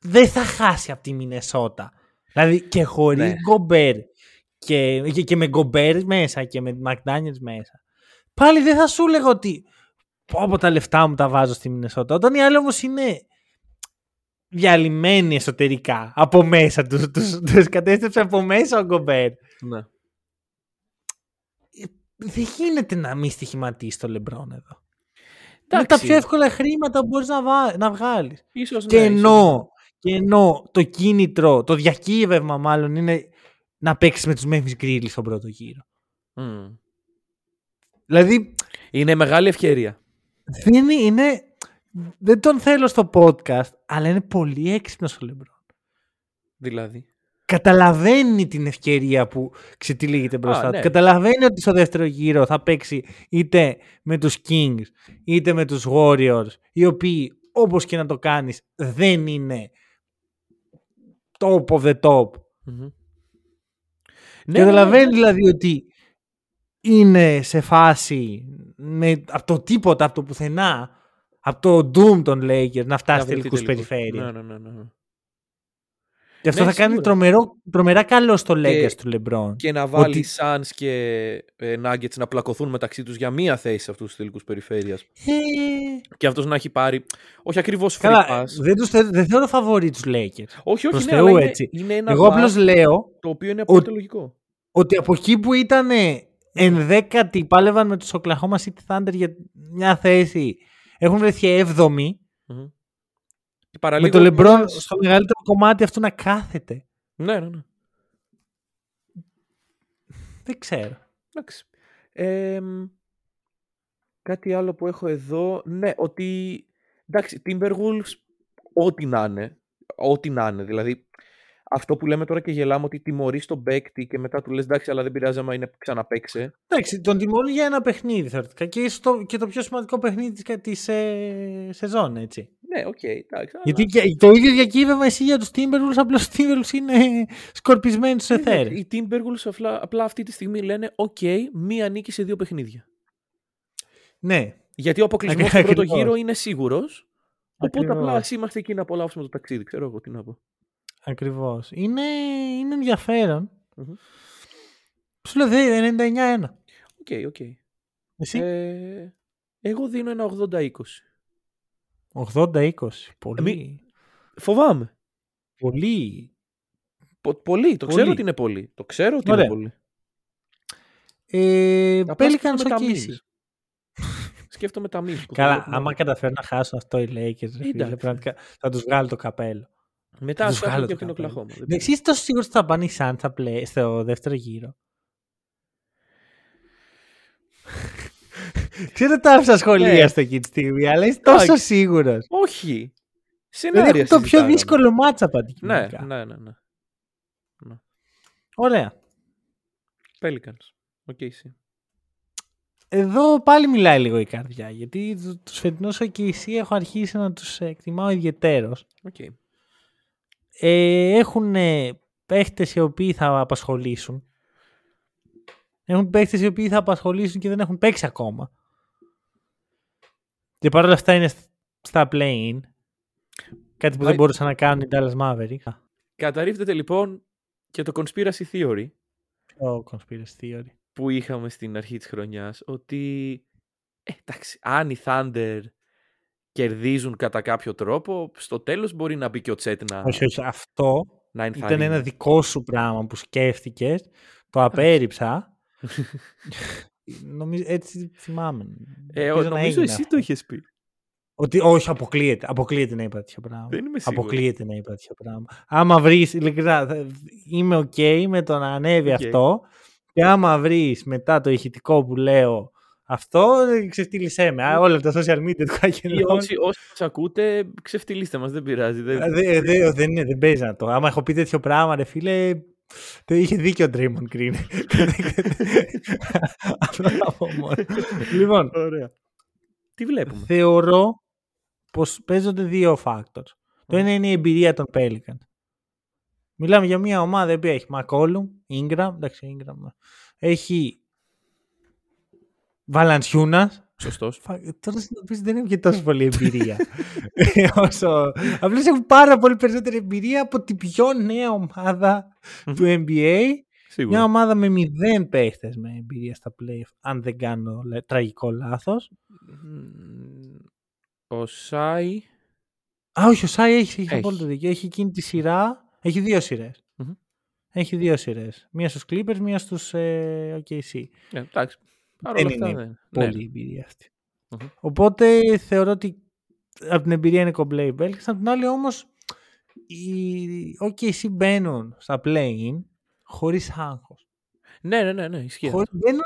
Δεν θα χάσει από τη Μινεσότα. Δηλαδή και χωρίς Ναι. Γκομπέρ και, και, και με Γκομπέρ μέσα και με Μακδάνιελς μέσα. Πάλι δεν θα σου έλεγα ότι πω από τα λεφτά μου τα βάζω στη Μινεσότα. Όταν οι άλλοι όμως είναι διαλυμένοι εσωτερικά από μέσα τους, τους, τους κατέστρεψε από μέσα ο Γκομπέρ. ναι. Δεν γίνεται να μην στοιχηματίσεις το Λεμπρόν εδώ. Είναι τα Εντάξει, πιο εύκολα χρήματα που μπορείς να, βά... να βγάλεις. ίσως, Και ναι, ίσως. ενώ, και ενώ το κίνητρο, το διακύβευμα μάλλον είναι να παίξεις με τους Memphis Grizzlies στον πρώτο γύρο. Μμ. Δηλαδή Είναι μεγάλη ευκαιρία. δεν είναι, είναι, δεν τον θέλω στο podcast, αλλά είναι πολύ έξυπνος ο Λεμπρόν. Δηλαδή. Καταλαβαίνει την ευκαιρία που ξετυλίγεται μπροστά Α, του. ναι. Καταλαβαίνει ότι στο δεύτερο γύρο θα παίξει είτε με τους Kings είτε με τους Warriors οι οποίοι όπως και να το κάνεις δεν είναι top of the top. Μμμ. Και καταλαβαίνει δηλαδή ότι είναι σε φάση με, από το τίποτα, από το πουθενά, από το Doom των Lakers να φτάσει βρεθεί τελικούς τελικούς. περιφέρεια. Ναι, ναι, ναι, ναι. Και αυτό Ναι, θα κάνει σίγουρα. τρομερό, τρομερά καλό στο Και- Lakers του LeBron. Και να βάλει Ότι- Suns και ε, Nuggets να πλακωθούν μεταξύ τους για μία θέση σε αυτούς τους τελικούς περιφέρειας. Ε, Και αυτός να έχει πάρει, όχι ακριβώς free καλά, pass. δεν, τους, θε- δεν θεωρώ φαβορή τους Lakers. όχι, όχι, προς ναι, Θεού, αλλά είναι, έτσι. είναι ένα Εγώ βάθος απλώς λέω το οποίο είναι απόλυτα λογικό. ότι από εκεί που ήταν ενδέκατοι, πάλευαν με τους Oklahoma City Thunder για μια θέση, έχουν βρεθεί έβδομοι, Μμμ. Και με παραλίγο το LeBron κιόλας- στο μεγαλύτερο κομμάτι αυτού να κάθεται. Ναι, ναι, ναι. Δεν ξέρω. Εντάξει. Εμ, κάτι άλλο που έχω εδώ. Ναι, ότι. Εντάξει, Timberwolves, ό,τι να είναι. Ό,τι να είναι. Δηλαδή, αυτό που λέμε τώρα και γελάμε ότι τιμωρεί τον παίκτη και μετά του λες εντάξει, αλλά δεν πειράζει άμα είναι ξαναπαίξε. Εντάξει, τον τιμωρεί για ένα παιχνίδι θεωρητικά και, ίσως το, και το πιο σημαντικό παιχνίδι της, της ε, σεζόν, έτσι. Ναι, οκ, εντάξει. Γιατί και- το ίδιο διακύβευμα εσύ για τους Timberwolves, απλώς οι Timberwolves είναι σκορπισμένοι στους αλλά, εθέρες. οι Timberwolves απλά, απλά αυτή τη στιγμή λένε οκ, μία νίκη σε δύο παιχνίδια. Ναι, Γιατί ο αποκλεισμός στον πρώτο Ακριβώς. γύρο είναι σίγουρος. Οπότε απλά Ακριβώς. ας είμαστε εκεί να απολαύσουμε το ταξίδι. Ξέρω εγώ τι να πω. ακριβώς. Είναι, είναι ενδιαφέρον. Μμμ. Σου λέω δε, 99-1. Οκ, οκ. Εσύ, Ε, εγώ δίνω ένα 80-20. 80-20. Πολύ. μη- Φοβάμαι. Πολύ. Πο- πολύ. Το ξέρω Πολύ. ότι είναι πολύ. Το ξέρω ότι Ωραία. είναι πολύ. Ε, Απλά Pelicans σκέφτομαι τα οκ. memes. Σκέφτομαι τα memes. που θα Καλά, βλέπουμε. άμα καταφέρουν να χάσουν αυτό οι Lakers, ρε φίλε, Εντάξει. πραγματικά θα τους βγάλω το καπέλο. Μετά θα ας τους βγάλω και από το την καπέλο. Οκλαχώμα. Ναι, Εσύ είσαι τόσο σίγουρος ότι θα πάνε οι Suns στα play- στο δεύτερο γύρο. Ξέρω τα άφησα σχολεία Ναι. στο εκεί τη στιγμή, αλλά είσαι τόσο Εντάξει. σίγουρος. Όχι. Δηλαδή Σενάρια έχουν το πιο συζητάγαμε. δύσκολο μάτσα Ναι, αντικειμενικά. ναι, ναι, ναι. Ωραία. Pelicans. Οκ, εσύ. Εδώ πάλι μιλάει λίγο η καρδιά, γιατί του- τους φετινούς OKC έχω αρχίσει να τους εκτιμάω ιδιαιτέρως. Οκ. Ε, έχουν παίχτες οι οποίοι θα απασχολήσουν. Έχουν παίχτες οι οποίοι θα απασχολήσουν και δεν έχουν παίξει ακόμα. Και παρόλα αυτά είναι σ- στα play-in. Κάτι που δεν Πάει- μπορούσαν να κάνουν οι Dallas Mavericks. Καταρρίφτεται λοιπόν και το conspiracy theory Το conspiracy theory. που είχαμε στην αρχή της χρονιάς ότι ε, εντάξει, αν οι Thunder κερδίζουν κατά κάποιο τρόπο, στο τέλος μπορεί να μπει και ο Τσέτ να, Όχι, όχι. Αυτό να ήταν ενθαρρύνει. ένα δικό σου πράγμα που σκέφτηκες. Το απέρριψα. νομίζω, έτσι θυμάμαι. Ε, Ελπίζω να νομίζω έγινε εσύ αυτό. το είχες πει. Ότι όχι, αποκλείεται. Αποκλείεται να είπα τέτοιο πράγμα. Δεν είμαι σίγουρος. Αποκλείεται να είπα τέτοιο πράγμα. Άμα βρεις, ειλικρινά, θα- είμαι οκ με το να ανέβει Οκ. αυτό. Και άμα βρεις μετά το ηχητικό που λέω αυτό, ε, ξεφτύλισέ με. Α, Όλα τα social media του Ή κάκελων. όσοι, όσοι μας ακούτε, ξεφτυλίστε μας, δεν πειράζει. Δεν... Ε, δε- δε- δεν, είναι, δεν παίζει να το. Άμα έχω πει τέτοιο πράγμα, ρε φίλε, το είχε δίκιο ο Draymond Green. Αυτό θα πω μόνο. λοιπόν, Ωραία. Τι βλέπουμε; θεωρώ πως παίζονται δύο factors. Το ένα είναι η εμπειρία των Pelicans. Μιλάμε για μια ομάδα η οποία έχει McCollum, Ingram, εντάξει Ingram, έχει Valanciunas. Σωστός. Φα- Τώρα συνειδητοποιήσω ότι δεν έχουν και τόσο πολύ εμπειρία. Ε, Όσο... Απλώς έχουν πάρα πολύ περισσότερη εμπειρία από την πιο νέα ομάδα του NBA. Σίγουρα. Μια ομάδα με μηδέν παίχτες με εμπειρία στα playoff, αν δεν κάνω λε- τραγικό λάθος. Μμμ, Ο Σάι. Α, όχι, ο Σάι έχει, έχει Έχει. απόλυτο δίκιο. Έχει εκείνη τη σειρά. Έχει δύο σειρές. Μμμ. Έχει δύο σειρές. Μία στους Clippers, μία στους ε, OKC. Ε, εντάξει. Παρ' όλα Δεν αυτά είναι δεν. Πολύ Ναι. εμπειρία αυτή. Μμμ. Οπότε θεωρώ ότι από την εμπειρία είναι κομπλέ οι Pelicans. Από την άλλη όμως οι OKC μπαίνουν στα play-in χωρίς άγχος. Ναι, ναι, ναι, ναι, ισχύει. Χωρίς, μπαίνουν...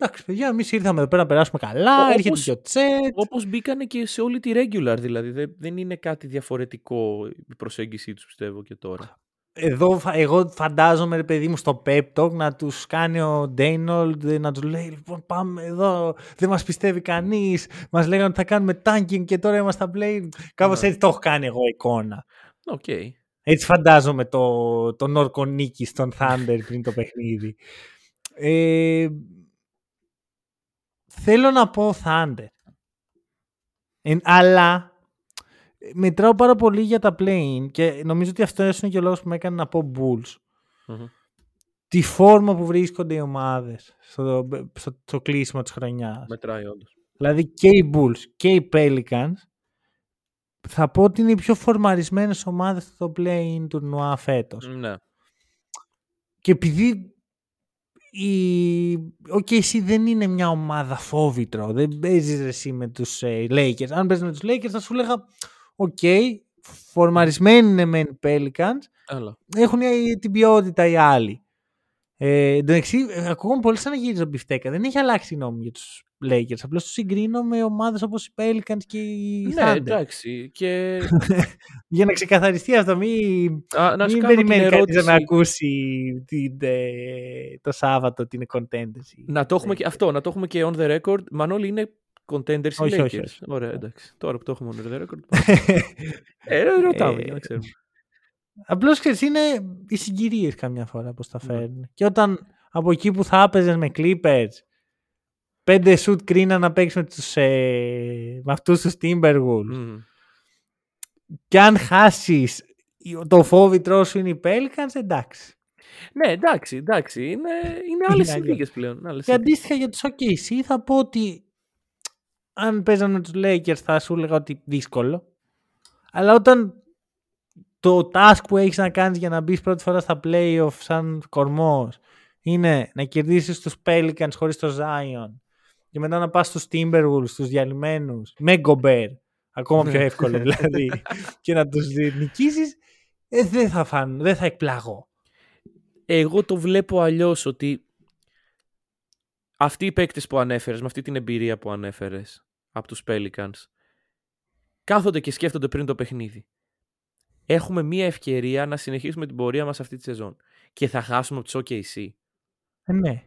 Εντάξει, παιδιά, εμείς ήρθαμε εδώ πέρα να περάσουμε καλά. Όπως- Έρχεται και ο Τσέτς. Όπως μπήκανε και σε όλη τη regular, δηλαδή δεν, δεν είναι κάτι διαφορετικό η προσέγγιση τους πιστεύω και τώρα. Εδώ φα- εγώ φαντάζομαι, ρε παιδί μου, στο pep talk να τους κάνει ο Ντέινολντ, να τους λέει, λοιπόν, πάμε εδώ, δεν μας πιστεύει κανείς, μας λέγανε ότι θα κάνουμε tanking και τώρα είμαστε στα play. Κάπως Ναι. έτσι το έχω κάνει εγώ εικόνα. Οκ. Έτσι φαντάζομαι το, τον όρκο νίκη στον Thunder πριν το παιχνίδι. Ε, θέλω να πω Thunder. Ε, αλλά μετράω πάρα πολύ για τα play και νομίζω ότι αυτό είναι και ο λόγος που με έκανε να πω Bulls. Τη φόρμα που βρίσκονται οι ομάδες στο, στο, στο κλείσιμο της χρονιάς. Μετράει όντως. Δηλαδή και οι Bulls και οι Pelicans θα πω ότι είναι οι πιο φορμαρισμένες ομάδες στο play-in του Νουά φέτος. Ναι. Και επειδή η OKC δεν είναι μια ομάδα φόβητρο, δεν παίζεις εσύ με τους ε, Lakers. Αν παίζεις με τους Lakers θα σου λέγα OK, okay, φορμαρισμένοι είναι μεν οι Pelicans, Έλα. έχουν την ποιότητα οι άλλοι. Ε, εντάξει, ακούγομαι πολύ σαν να γύριζα μπιφτέκα. Δεν έχει αλλάξει η γνώμη για τους Lakers. Απλώς τους συγκρίνω με ομάδες όπως οι Pelicans και οι Ναι, Thunder. εντάξει. Και Για να ξεκαθαριστεί αυτό, μην, Α, να σου μην κάνω την περιμένει κανείς να με ερώτηση. ακούσει την, ε, το Σάββατο ότι είναι contenders. Να το έχουμε και αυτό, να το έχουμε και on the record. Μανώλη είναι contenders οι Όχι, Lakers. όχι, όχι. Ωραία, εντάξει. Τώρα που το έχουμε on the record. ε, ρωτάμε Ε, για να ξέρουμε. Απλώς ξέρεις, είναι οι συγκυρίες καμιά φορά πώς τα Ναι. φέρνουν. Και όταν από εκεί που θα έπαιζες με Clippers, πέντε shoot κρίνα να παίξεις με, τους, ε, με αυτούς τους Timberwolves. Μμμ. Και αν χάσεις το φόβητρό σου είναι οι Pelicans, εντάξει. Ναι, εντάξει, εντάξει. Είναι, είναι άλλες Είναι συνθήκες πλέον. Άλλες Και συνθήκες. αντίστοιχα για τους OKC θα πω ότι αν παίζανε με τους Lakers θα σου έλεγα ότι δύσκολο. Αλλά όταν το task που έχεις να κάνεις για να μπεις πρώτη φορά στα playoff σαν κορμός είναι να κερδίσεις τους Pelicans χωρίς το Zion και μετά να πας στους Timberwolves, τους διαλυμένους, με Gobert, ακόμα πιο εύκολο δηλαδή, και να τους νικήσεις, ε, δεν θα φαν, δεν θα εκπλαγώ. Εγώ το βλέπω αλλιώς ότι αυτοί οι παίκτες που ανέφερες, με αυτή την εμπειρία που ανέφερες από τους Pelicans, κάθονται και σκέφτονται πριν το παιχνίδι. Έχουμε μία ευκαιρία να συνεχίσουμε την πορεία μας αυτή τη σεζόν. Και θα χάσουμε από του OKC. Ε, ναι.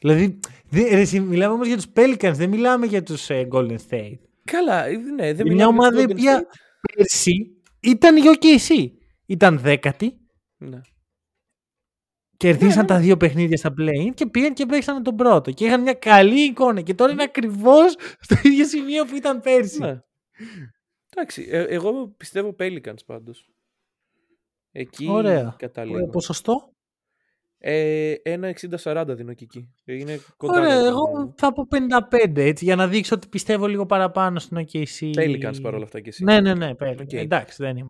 Δηλαδή, δε, ρε, εσύ, μιλάμε όμως για τους Pelicans, δεν μιλάμε για τους ε, Golden State. Καλά, ε, ναι, δεν μια μιλάμε ομάδα η για το Golden οποία State. πέρσι ήταν η OKC. Ήταν δέκατη, Ναι. Κερδίσαν τα δύο παιχνίδια στα play και πήγαν και παίξαν τον πρώτο. Και είχαν μια καλή εικόνα και τώρα είναι ακριβώς στο ίδιο σημείο που ήταν πέρσι. ναι. Εντάξει, ε, εγώ πιστεύω Pelicans πάντως. Εκεί Ωραία. καταλήγω. Ε, Ποσοστό. Ε, ένα 60-40 δίνω και εκεί. Ε, Είναι κοντά. Ωραία, για το εγώ δικό μου. θα πω 55 έτσι, για να δείξω ότι πιστεύω λίγο παραπάνω στην OKC. Pelicans παρόλα αυτά και εσύ. Ναι, ναι, ναι. Pelicans. OK. Εντάξει, δεν είμαι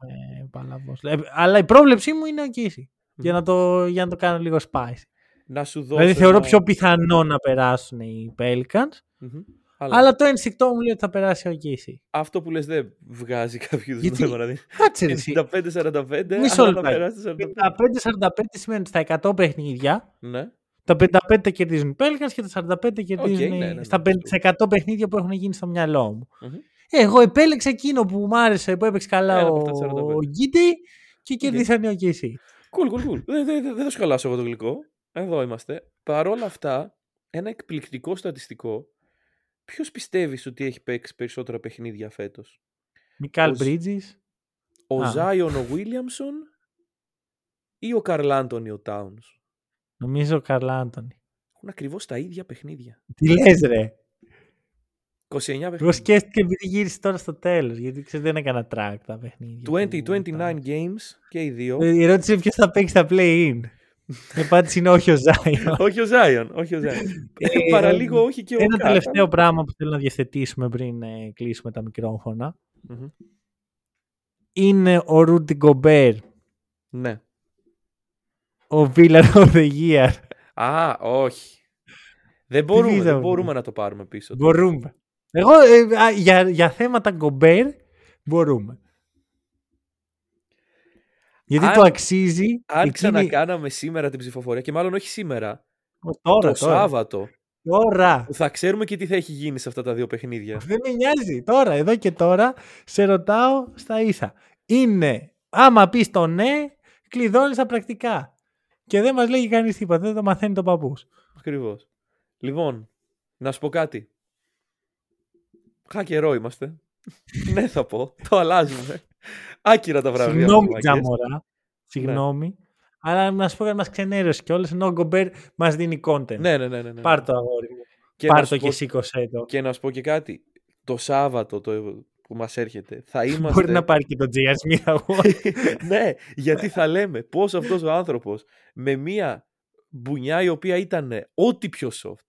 παλαβός. Ε, Αλλά η πρόβλεψή μου είναι OKC. Για, να το, για να το κάνω λίγο spicy. Να σου δώσω. Δηλαδή θεωρώ ένα- πιο πιθανό να περάσουν οι Pelicans. Μμμ. Αλλά, Αλλά το ενστικτό μου λέει ότι θα περάσει ο OKC. αυτό που λες δεν βγάζει κάποιο είδους Γιατί- νόημα. Δηλαδή. Κάτσε ρε εσύ. 65-45, Μισό αλλά να λεπτάκι. περάσεις 45. 55-45 σημαίνει ότι στα 100 παιχνίδια Ναι. τα 55 τα κερδίζουν οι Pelicans και τα 45 κερδίζουν ναι, οι- ναι, ναι, στα ναι, 50 στα 100 παιχνίδια που έχουν γίνει στο μυαλό μου. Μμμ. Ε, Εγώ επέλεξα εκείνο που μου άρεσε, που έπαιξε καλά Ένα από ο, αυτά τα 45. ο Γκίτι και κερδίσαν οι OKC. Cool, cool, cool. Δεν δεν- δεν θα σου χαλάσω εγώ το γλυκό. Εδώ είμαστε. Παρ' όλα αυτά, ένα εκπληκτικό στατιστικό. Ποιος πιστεύεις ότι έχει παίξει περισσότερα παιχνίδια φέτος, Μικάλ Ο Ζ- Bridges. Ο Α. Ζάιον ο Βίλιαμσον ή ο Καρλ Άντωνι ο Τάουν. Νομίζω ο Καρλ Άντωνη. Έχουν ακριβώς τα ίδια παιχνίδια. Τι λες ρε; 29 Εγώ παιχνίδια. σκέφτηκα επειδή γύρισε τώρα στο τέλος, γιατί ξέρεις δεν έκανα track τα παιχνίδια. 20, του 29 Towns. games και οι δύο. Ε, Η ερώτηση είναι ποιος θα παίξει τα play-in. Η απάντηση είναι όχι ο Ζάιον. όχι ο Ζάιον, όχι ο Ζάιον. Ε, Παραλίγο όχι και ο Ένα Καρλ. τελευταίο πράγμα που θέλω να διευθετήσουμε πριν ε, κλείσουμε τα μικρόφωνα Μμμ. είναι ο Ρούντι Γκομπέρ, Ναι. ο Villa of the Year. Α, όχι. Δεν μπορούμε, βίζα δεν μου. μπορούμε να το πάρουμε πίσω. Μπορούμε. Εγώ ε, α, για, για θέματα Γκομπέρ μπορούμε. Γιατί Αν- το αξίζει. Αν εκείνη- ξανακάναμε σήμερα την ψηφοφορία και μάλλον όχι σήμερα, Ω, Τώρα, το τώρα. Σάββατο, Τώρα. που θα ξέρουμε και τι θα έχει γίνει σε αυτά τα δύο παιχνίδια. Δεν με νοιάζει. Τώρα, εδώ και τώρα, σε ρωτάω στα ίσα. Είναι, άμα πεις το ναι, κλειδώνεις τα πρακτικά. Και δεν μας λέγει κανείς τίποτα. Δεν το μαθαίνει το παππούς. Ακριβώς. Λοιπόν, να σου πω κάτι. Χα καιρό είμαστε. ναι, θα πω. Το αλλάζουμε. Άκυρα τα βραβεία. Συγγνώμη, μας, μάγκες. Τζαμορά. Συγγνώμη. Αλλά να σου πω κάτι, μας ξενέρωσε κιόλας ενώ ο Γκομπέρ μας δίνει content. Ναι, ναι, ναι. ναι, ναι. Πάρ το αγόρι μου. Και να Πάρ σου το πω- και σήκωσέ το. Και να σου πω και κάτι. Το Σάββατο το, που μας έρχεται θα είμαστε... Μπορεί να πάρει και το GS Mira Award. ναι, γιατί θα λέμε πώς αυτός ο άνθρωπος με μία μπουνιά η οποία ήταν ό,τι πιο soft.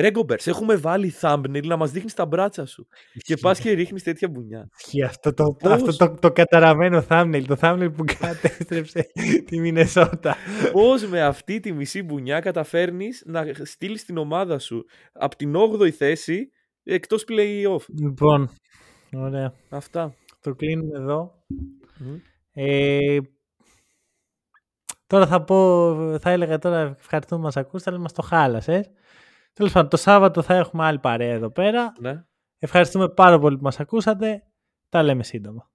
Ρε Γκομπέρς, σε έχουμε βάλει thumbnail να μας δείχνεις τα μπράτσα σου και πας και ρίχνεις τέτοια μπουνιά. Ισχύει αυτό το, Πώς; αυτό το, το καταραμένο thumbnail, το thumbnail που κατέστρεψε τη Μινεσότα. Πώς με αυτή τη μισή μπουνιά καταφέρνεις να στείλεις την ομάδα σου από την 8η θέση εκτός play-off; λοιπόν, ωραία. Αυτά. Το κλείνουμε εδώ. Μμ. Ε, τώρα θα πω, θα έλεγα τώρα ευχαριστούμε που μας ακούσατε, αλλά μας το χάλασες. Τέλος πάντων, το Σάββατο θα έχουμε άλλη παρέα εδώ πέρα. Ναι. Ευχαριστούμε πάρα πολύ που μας ακούσατε. Τα λέμε σύντομα.